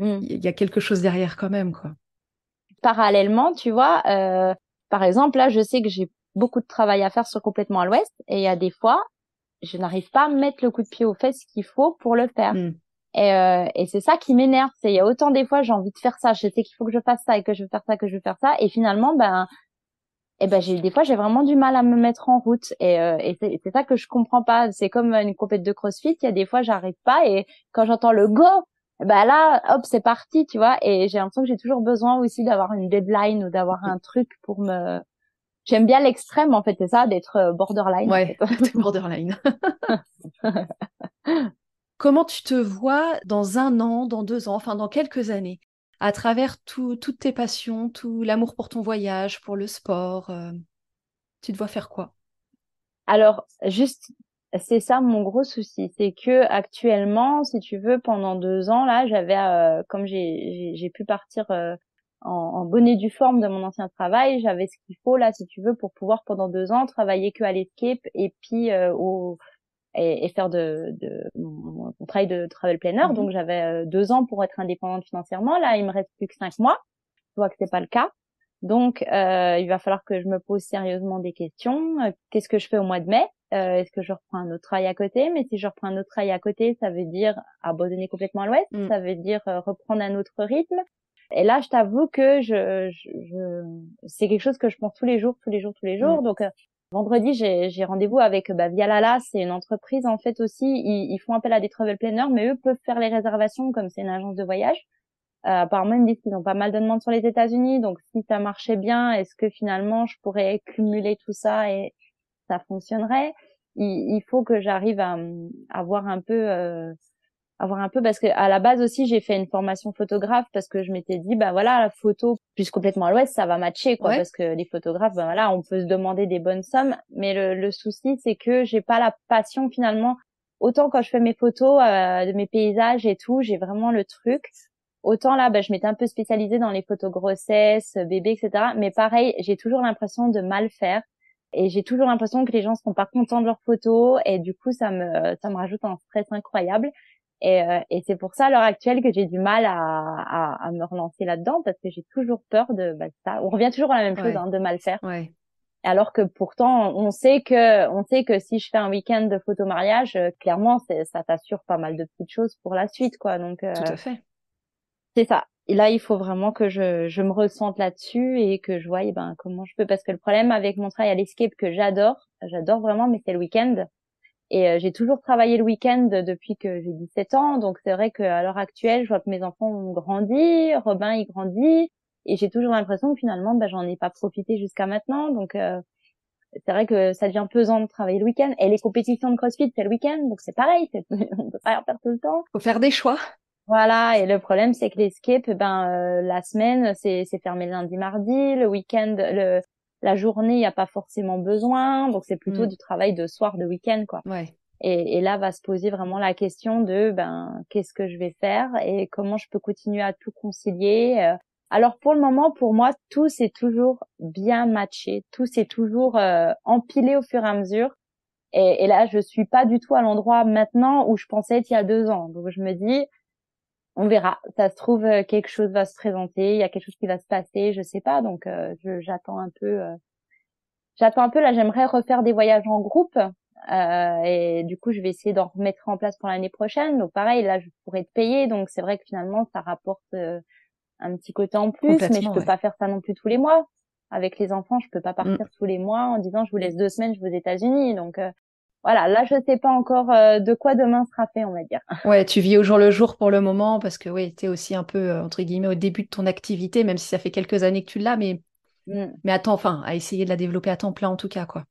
mm. il y a quelque chose derrière quand même, quoi. Parallèlement, tu vois, euh, par exemple, là, je sais que j'ai beaucoup de travail à faire sur complètement à l'ouest et il y a des fois, je n'arrive pas à mettre le coup de pied aux fesses qu'il faut pour le faire. Mm. Et, euh, et c'est ça qui m'énerve. C'est il y a autant des fois j'ai envie de faire ça, je sais qu'il faut que je fasse ça et que je veux faire ça, que je veux faire ça, et finalement ben et ben j'ai des fois j'ai vraiment du mal à me mettre en route. Et, euh, et c'est ça que je comprends pas. C'est comme une compète de CrossFit. Il y a des fois j'arrive pas. Et quand j'entends le go ben là hop c'est parti tu vois. Et j'ai l'impression que j'ai toujours besoin aussi d'avoir une deadline ou d'avoir un truc pour me j'aime bien l'extrême en fait c'est ça d'être euh, borderline ouais <laughs> borderline. <laughs> Comment tu te vois dans un an dans deux ans enfin dans quelques années à travers toutes tes passions, tout l'amour pour ton voyage, pour le sport euh, Tu dois faire quoi? Alors, juste, c'est ça mon gros souci, c'est que actuellement, si tu veux, pendant deux ans là, j'avais, euh, comme j'ai pu partir euh, en, bonnet du forme de mon ancien travail, j'avais ce qu'il faut là, si tu veux, pour pouvoir pendant deux ans travailler que à l'escape et puis euh, au et, faire de, de mon, travail de travel planner. Mhm. Donc j'avais euh, deux ans pour être indépendante financièrement. Là, il me reste plus que cinq mois. Je vois que c'est pas le cas. Donc euh, il va falloir que je me pose sérieusement des questions. Qu'est-ce que je fais au mois de mai? Est-ce que je reprends un autre travail à côté? Mais si je reprends un autre travail à côté, ça veut dire abandonner complètement à l'Ouest. Mm. Ça veut dire reprendre un autre rythme. Et là, je t'avoue que je, je, je c'est quelque chose que je pense tous les jours, tous les jours, tous les jours. Donc, euh, vendredi, j'ai rendez-vous avec bah, Vialala, c'est une entreprise en fait aussi. Ils, ils, font appel à des travel planners, mais eux peuvent faire les réservations comme c'est une agence de voyage. Euh, apparemment, ils me disent qu'ils ont pas mal de demandes sur les États-Unis. Donc, si ça marchait bien, est-ce que finalement, je pourrais cumuler tout ça et ça fonctionnerait? Il, il faut que j'arrive à, à voir un peu euh, avoir un peu parce que à la base aussi j'ai fait une formation photographe parce que je m'étais dit bah voilà la photo plus complètement à l'ouest ça va matcher quoi parce que les photographes bah voilà on peut se demander des bonnes sommes. Mais le, le souci c'est que j'ai pas la passion finalement. Autant quand je fais mes photos euh, de mes paysages et tout j'ai vraiment le truc. Autant là bah, je m'étais un peu spécialisée dans les photos grossesse bébé etc mais pareil j'ai toujours l'impression de mal faire. Et j'ai toujours l'impression que les gens sont pas contents de leurs photos. Et du coup ça me ça me rajoute un stress incroyable et, euh, et c'est pour ça à l'heure actuelle que j'ai du mal à, à, à me relancer là-dedans parce que j'ai toujours peur de bah, ça. On revient toujours à la même chose, hein, de mal faire. Ouais. Alors que pourtant, on sait que on sait que si je fais un week-end de photo mariage, euh, clairement, ça t'assure pas mal de petites choses pour la suite, quoi. Donc euh, tout à fait. C'est ça. Et là, il faut vraiment que je, je me ressente là-dessus et que je voie eh ben comment je peux parce que le problème avec mon travail à l'escape que j'adore, j'adore vraiment, mais c'est le week-end. Et euh, j'ai toujours travaillé le week-end depuis que j'ai 17 ans. Donc c'est vrai qu'à l'heure actuelle, je vois que mes enfants ont grandi, Robin il grandit, et j'ai toujours l'impression que finalement, bah, j'en ai pas profité jusqu'à maintenant. Donc euh, c'est vrai que ça devient pesant de travailler le week-end. Et les compétitions de CrossFit, c'est le week-end, donc c'est pareil, <laughs> on peut pas en faire tout le temps. Faut faire des choix. Voilà, et le problème c'est que l'escape, ben euh, la semaine c'est fermé lundi, mardi, le week-end, le la journée, il n'y a pas forcément besoin, donc c'est plutôt mm. du travail de soir, de week-end, quoi. Ouais. Et, et, là va se poser vraiment la question de ben qu'est-ce que je vais faire et comment je peux continuer à tout concilier. Euh. Alors pour le moment, pour moi, tout s'est toujours bien matché, tout s'est toujours euh, empilé au fur et à mesure. Et, et, là, je suis pas du tout à l'endroit maintenant où je pensais être il y a deux ans. Donc je me dis, on verra. Ça se trouve euh, quelque chose va se présenter, il y a quelque chose qui va se passer, je sais pas. Donc euh, j'attends un peu. Euh, j'attends un peu. Là, j'aimerais refaire des voyages en groupe. et du coup, je vais essayer d'en remettre en place pour l'année prochaine. Donc pareil, là, je pourrais te payer. Donc c'est vrai que finalement, ça rapporte un petit côté en plus, mais je peux pas faire ça non plus tous les mois. Avec les enfants, je peux pas partir mm. tous les mois en disant je vous laisse deux semaines, je vais aux États-Unis. Donc voilà, là je sais pas encore euh, de quoi demain sera fait, on va dire. <laughs> Ouais, tu vis au jour le jour pour le moment parce que oui, tu es aussi un peu euh, entre guillemets au début de ton activité, même si ça fait quelques années que tu l'as, mais mm. mais attends, enfin, à essayer de la développer à temps plein en tout cas, quoi.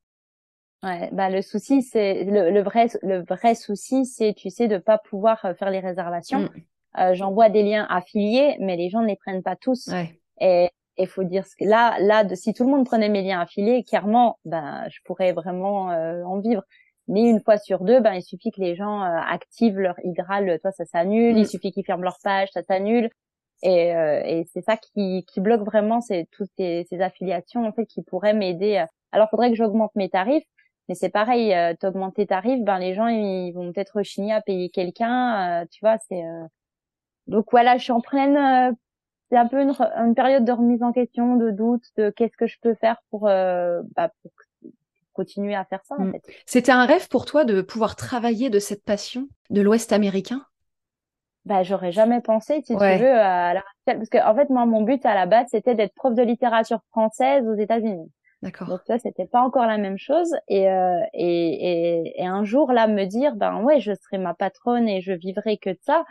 Ouais, bah le souci c'est le, vrai le vrai souci c'est tu sais de pas pouvoir euh, faire les réservations. Mm. J'envoie des liens affiliés, mais les gens ne les prennent pas tous. Ouais. Et il faut dire ce que là là de, si tout le monde prenait mes liens affiliés, clairement, ben je pourrais vraiment en vivre. Mais une fois sur deux, ben il suffit que les gens euh, activent leur Hydral, toi ça s'annule. Il mm. suffit qu'ils ferment leur page, ça s'annule. Et, euh, et c'est ça qui, qui bloque vraiment, c'est toutes ces, ces, affiliations en fait qui pourraient m'aider. Alors faudrait que j'augmente mes tarifs, mais c'est pareil, euh, t'augmenter tes tarifs, ben les gens ils vont peut-être rechigner à payer quelqu'un, tu vois. C'est donc voilà, je suis en pleine c'est un peu une, une, période de remise en question, de doute, de qu'est-ce que je peux faire pour, bah, pour continuer à faire ça. En mm. fait. C'était un rêve pour toi de pouvoir travailler de cette passion de l'Ouest américain? Bah, j'aurais jamais pensé, si tu veux, à la parce que en fait, moi, mon but à la base, c'était d'être prof de littérature française aux États-Unis. D'accord. Donc ça, c'était pas encore la même chose. Et, euh, et, et, et, un jour là, me dire, ben ouais, je serai ma patronne et je vivrai que de ça,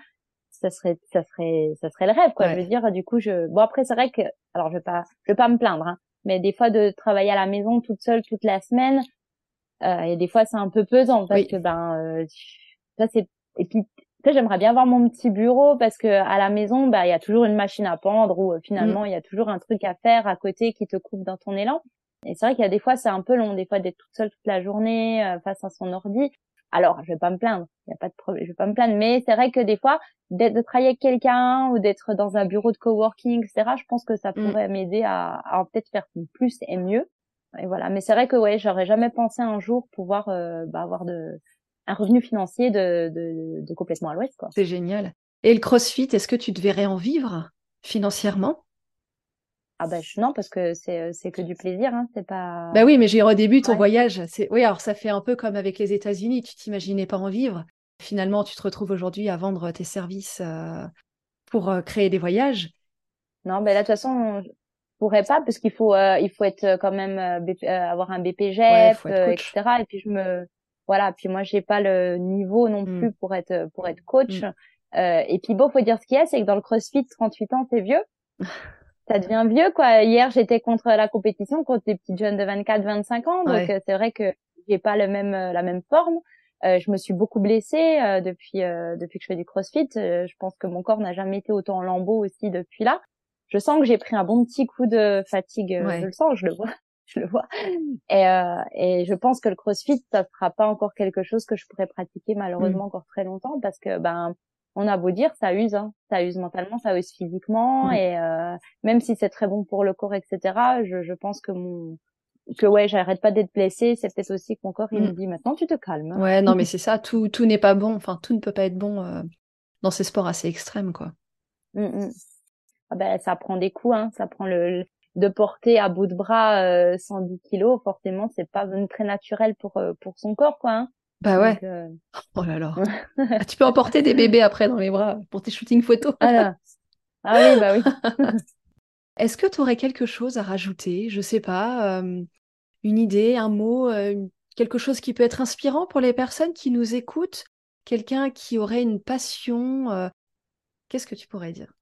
ça serait, ça serait, ça serait le rêve, quoi. Je veux dire, du coup, je, bon après, c'est vrai que, alors je vais pas, je vais pas me plaindre, hein, mais des fois de travailler à la maison toute seule toute la semaine euh, et des fois c'est un peu pesant parce que ben euh, ça c'est et puis j'aimerais bien avoir mon petit bureau parce que à la maison bah il y a toujours une machine à pendre ou euh, finalement mm. il y a toujours un truc à faire à côté qui te coupe dans ton élan. Et c'est vrai qu'il y a des fois c'est un peu long des fois d'être toute seule toute la journée euh, face à son ordi Alors, je vais pas me plaindre, il y a pas de problème, je vais pas me plaindre, mais c'est vrai que des fois, d'être de travailler avec quelqu'un ou d'être dans un bureau de coworking, etc. Je pense que ça mm. pourrait m'aider à, à peut-être faire plus et mieux. Et voilà. Mais c'est vrai que ouais, j'aurais jamais pensé un jour pouvoir euh, bah, avoir de un revenu financier de, de, de complètement à l'ouest. Quoi. C'est génial. Et le CrossFit, est-ce que tu te verrais en vivre financièrement? Ah bah non parce que c'est euh, c'est que du plaisir hein, c'est pas Bah oui, mais j'ai au début ton voyage, c'est oui, alors ça fait un peu comme avec les États-Unis, tu t'imaginais pas en vivre. Finalement, tu te retrouves aujourd'hui à vendre tes services euh, pour euh, créer des voyages. Non, ben là de toute façon, je pourrais pas parce qu'il faut il faut être quand même avoir un BPGEP etc. et puis je me voilà, puis moi j'ai pas le niveau non mmh. plus pour être pour être coach. Mmh. et puis bon, faut dire ce qu'il y a, c'est que dans le CrossFit 38 ans, c'est vieux. <laughs> ça devient vieux quoi. Hier, j'étais contre la compétition contre des petites jeunes de 24, 25 ans, donc euh, c'est vrai que j'ai pas le même euh, la même forme. Euh, je me suis beaucoup blessée depuis depuis que je fais du CrossFit. je pense que mon corps n'a jamais été autant en lambeaux aussi depuis là. Je sens que j'ai pris un bon petit coup de fatigue. Je le sens, je le vois, <laughs> je le vois. Et et je pense que le CrossFit, ça sera pas encore quelque chose que je pourrais pratiquer malheureusement mm. encore très longtemps parce que ben on a beau dire, ça use, hein. ça use mentalement, ça use physiquement, et euh, même si c'est très bon pour le corps, etc. Je, je pense que mon que ouais, j'arrête pas d'être blessée. C'est peut-être aussi que mon corps il me mm. dit maintenant tu te calmes. Ouais, non mais <laughs> c'est ça, tout tout n'est pas bon, enfin tout ne peut pas être bon euh, dans ces sports assez extrêmes quoi. Mm, mm. Ah ben ça prend des coups, hein, ça prend le, de porter à bout de bras euh, 110 kilos, forcément c'est pas très naturel pour euh, pour son corps quoi. Hein. Bah ouais. Euh, oh là là. <laughs> Ah, tu peux emporter des bébés après dans les bras pour tes shootings photos. ah, ah oui, bah oui. <laughs> Est-ce que tu aurais quelque chose à rajouter? Je sais pas, euh, une idée, un mot, euh, quelque chose qui peut être inspirant pour les personnes qui nous écoutent? Quelqu'un qui aurait une passion Qu'est-ce que tu pourrais dire?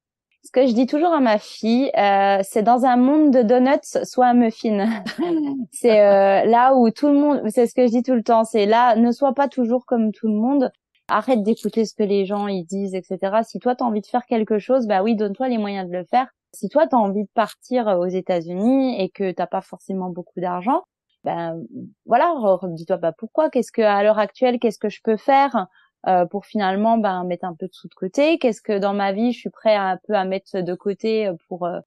Ce que je dis toujours à ma fille, euh, c'est dans un monde de donuts, soit un muffin. <laughs> c'est euh, là où tout le monde, c'est ce que je dis tout le temps, c'est là, ne sois pas toujours comme tout le monde. Arrête d'écouter ce que les gens ils disent, etc. Si toi t'as envie de faire quelque chose, bah oui, donne-toi les moyens de le faire. Si toi t'as envie de partir aux États-Unis et que t'as pas forcément beaucoup d'argent, ben voilà, dis-toi pas pourquoi. Qu'est-ce que à l'heure actuelle, qu'est-ce que je peux faire? Euh, pour finalement ben, mettre un peu de sous de côté Qu'est-ce que dans ma vie je suis prêt à, un peu à mettre de côté euh, pour euh,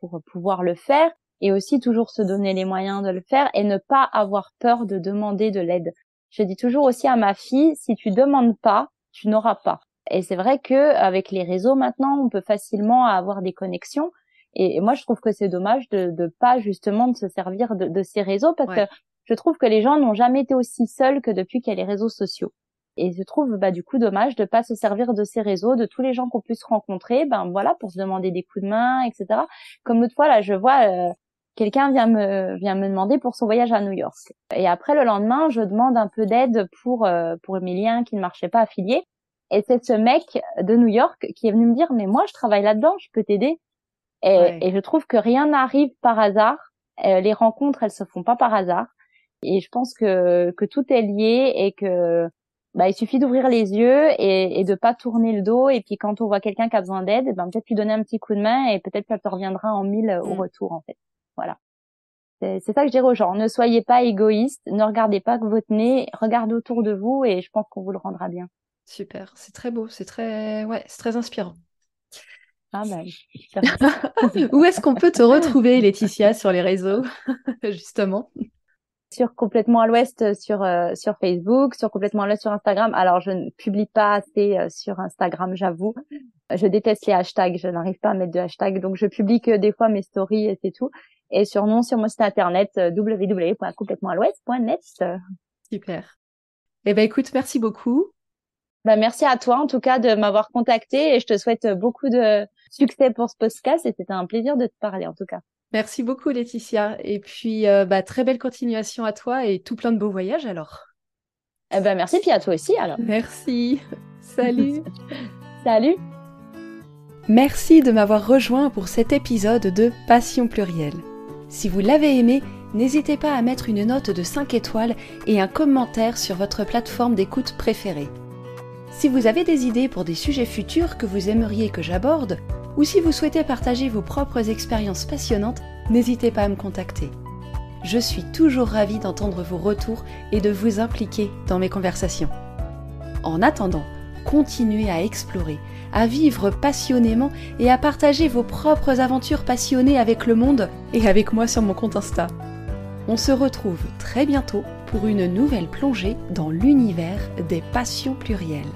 pour pouvoir le faire Et aussi toujours se donner les moyens de le faire et ne pas avoir peur de demander de l'aide. Je dis toujours aussi à ma fille si tu demandes pas, tu n'auras pas. Et c'est vrai que avec les réseaux maintenant, on peut facilement avoir des connexions. Et, moi, je trouve que c'est dommage de ne pas justement de se servir de, de ces réseaux parce que je trouve que les gens n'ont jamais été aussi seuls que depuis qu'il y a les réseaux sociaux. Et je trouve bah du coup dommage de pas se servir de ces réseaux, de tous les gens qu'on puisse rencontrer, ben voilà pour se demander des coups de main, etc. Comme l'autre fois là, je vois euh, quelqu'un vient me vient me demander pour son voyage à New York. Et après le lendemain, je demande un peu d'aide pour euh, pour mes liens qui ne marchaient pas affiliés. Et c'est ce mec de New York qui est venu me dire mais moi je travaille là-dedans, je peux t'aider. Et, et, je trouve que rien n'arrive par hasard. Euh, les rencontres elles se font pas par hasard. Et je pense que que tout est lié et que bah, il suffit d'ouvrir les yeux et, et de pas tourner le dos. Et puis quand on voit quelqu'un qui a besoin d'aide, ben peut-être lui donner un petit coup de main et peut-être qu'elle te reviendra en mille au mm. retour en fait. Voilà. C'est ça que je dirais aux gens. Ne soyez pas égoïste, ne regardez pas que votre nez, regardez autour de vous et je pense qu'on vous le rendra bien. Super, c'est très beau, c'est très, ouais, c'est très inspirant. Ah ben. <laughs> Où est-ce qu'on peut te <laughs> retrouver, Laetitia, sur les réseaux, <laughs> justement? Sur complètement à l'ouest euh, sur euh, sur Facebook, sur complètement à l'ouest sur Instagram. Alors je ne publie pas assez euh, sur Instagram, j'avoue. Je déteste les hashtags, je n'arrive pas à mettre de hashtags, donc je publie que des fois mes stories et c'est tout. Et sur non sur mon site internet www.complètemental'ouest.net. Super. Eh ben écoute, merci beaucoup. Ben, merci à toi en tout cas de m'avoir contacté et je te souhaite beaucoup de succès pour ce podcast et c'était un plaisir de te parler en tout cas. Merci beaucoup Laetitia. Et puis, euh, bah, très belle continuation à toi et tout plein de beaux voyages alors. Eh ben, merci, puis à toi aussi alors. Merci. <laughs> Salut. Salut. Merci de m'avoir rejoint pour cet épisode de Passion plurielle. Si vous l'avez aimé, n'hésitez pas à mettre une note de 5 étoiles et un commentaire sur votre plateforme d'écoute préférée. Si vous avez des idées pour des sujets futurs que vous aimeriez que j'aborde, ou si vous souhaitez partager vos propres expériences passionnantes, n'hésitez pas à me contacter. je suis toujours ravie d'entendre vos retours et de vous impliquer dans mes conversations. En attendant, continuez à explorer, à vivre passionnément et à partager vos propres aventures passionnées avec le monde et avec moi sur mon compte Insta. On se retrouve très bientôt pour une nouvelle plongée dans l'univers des passions plurielles.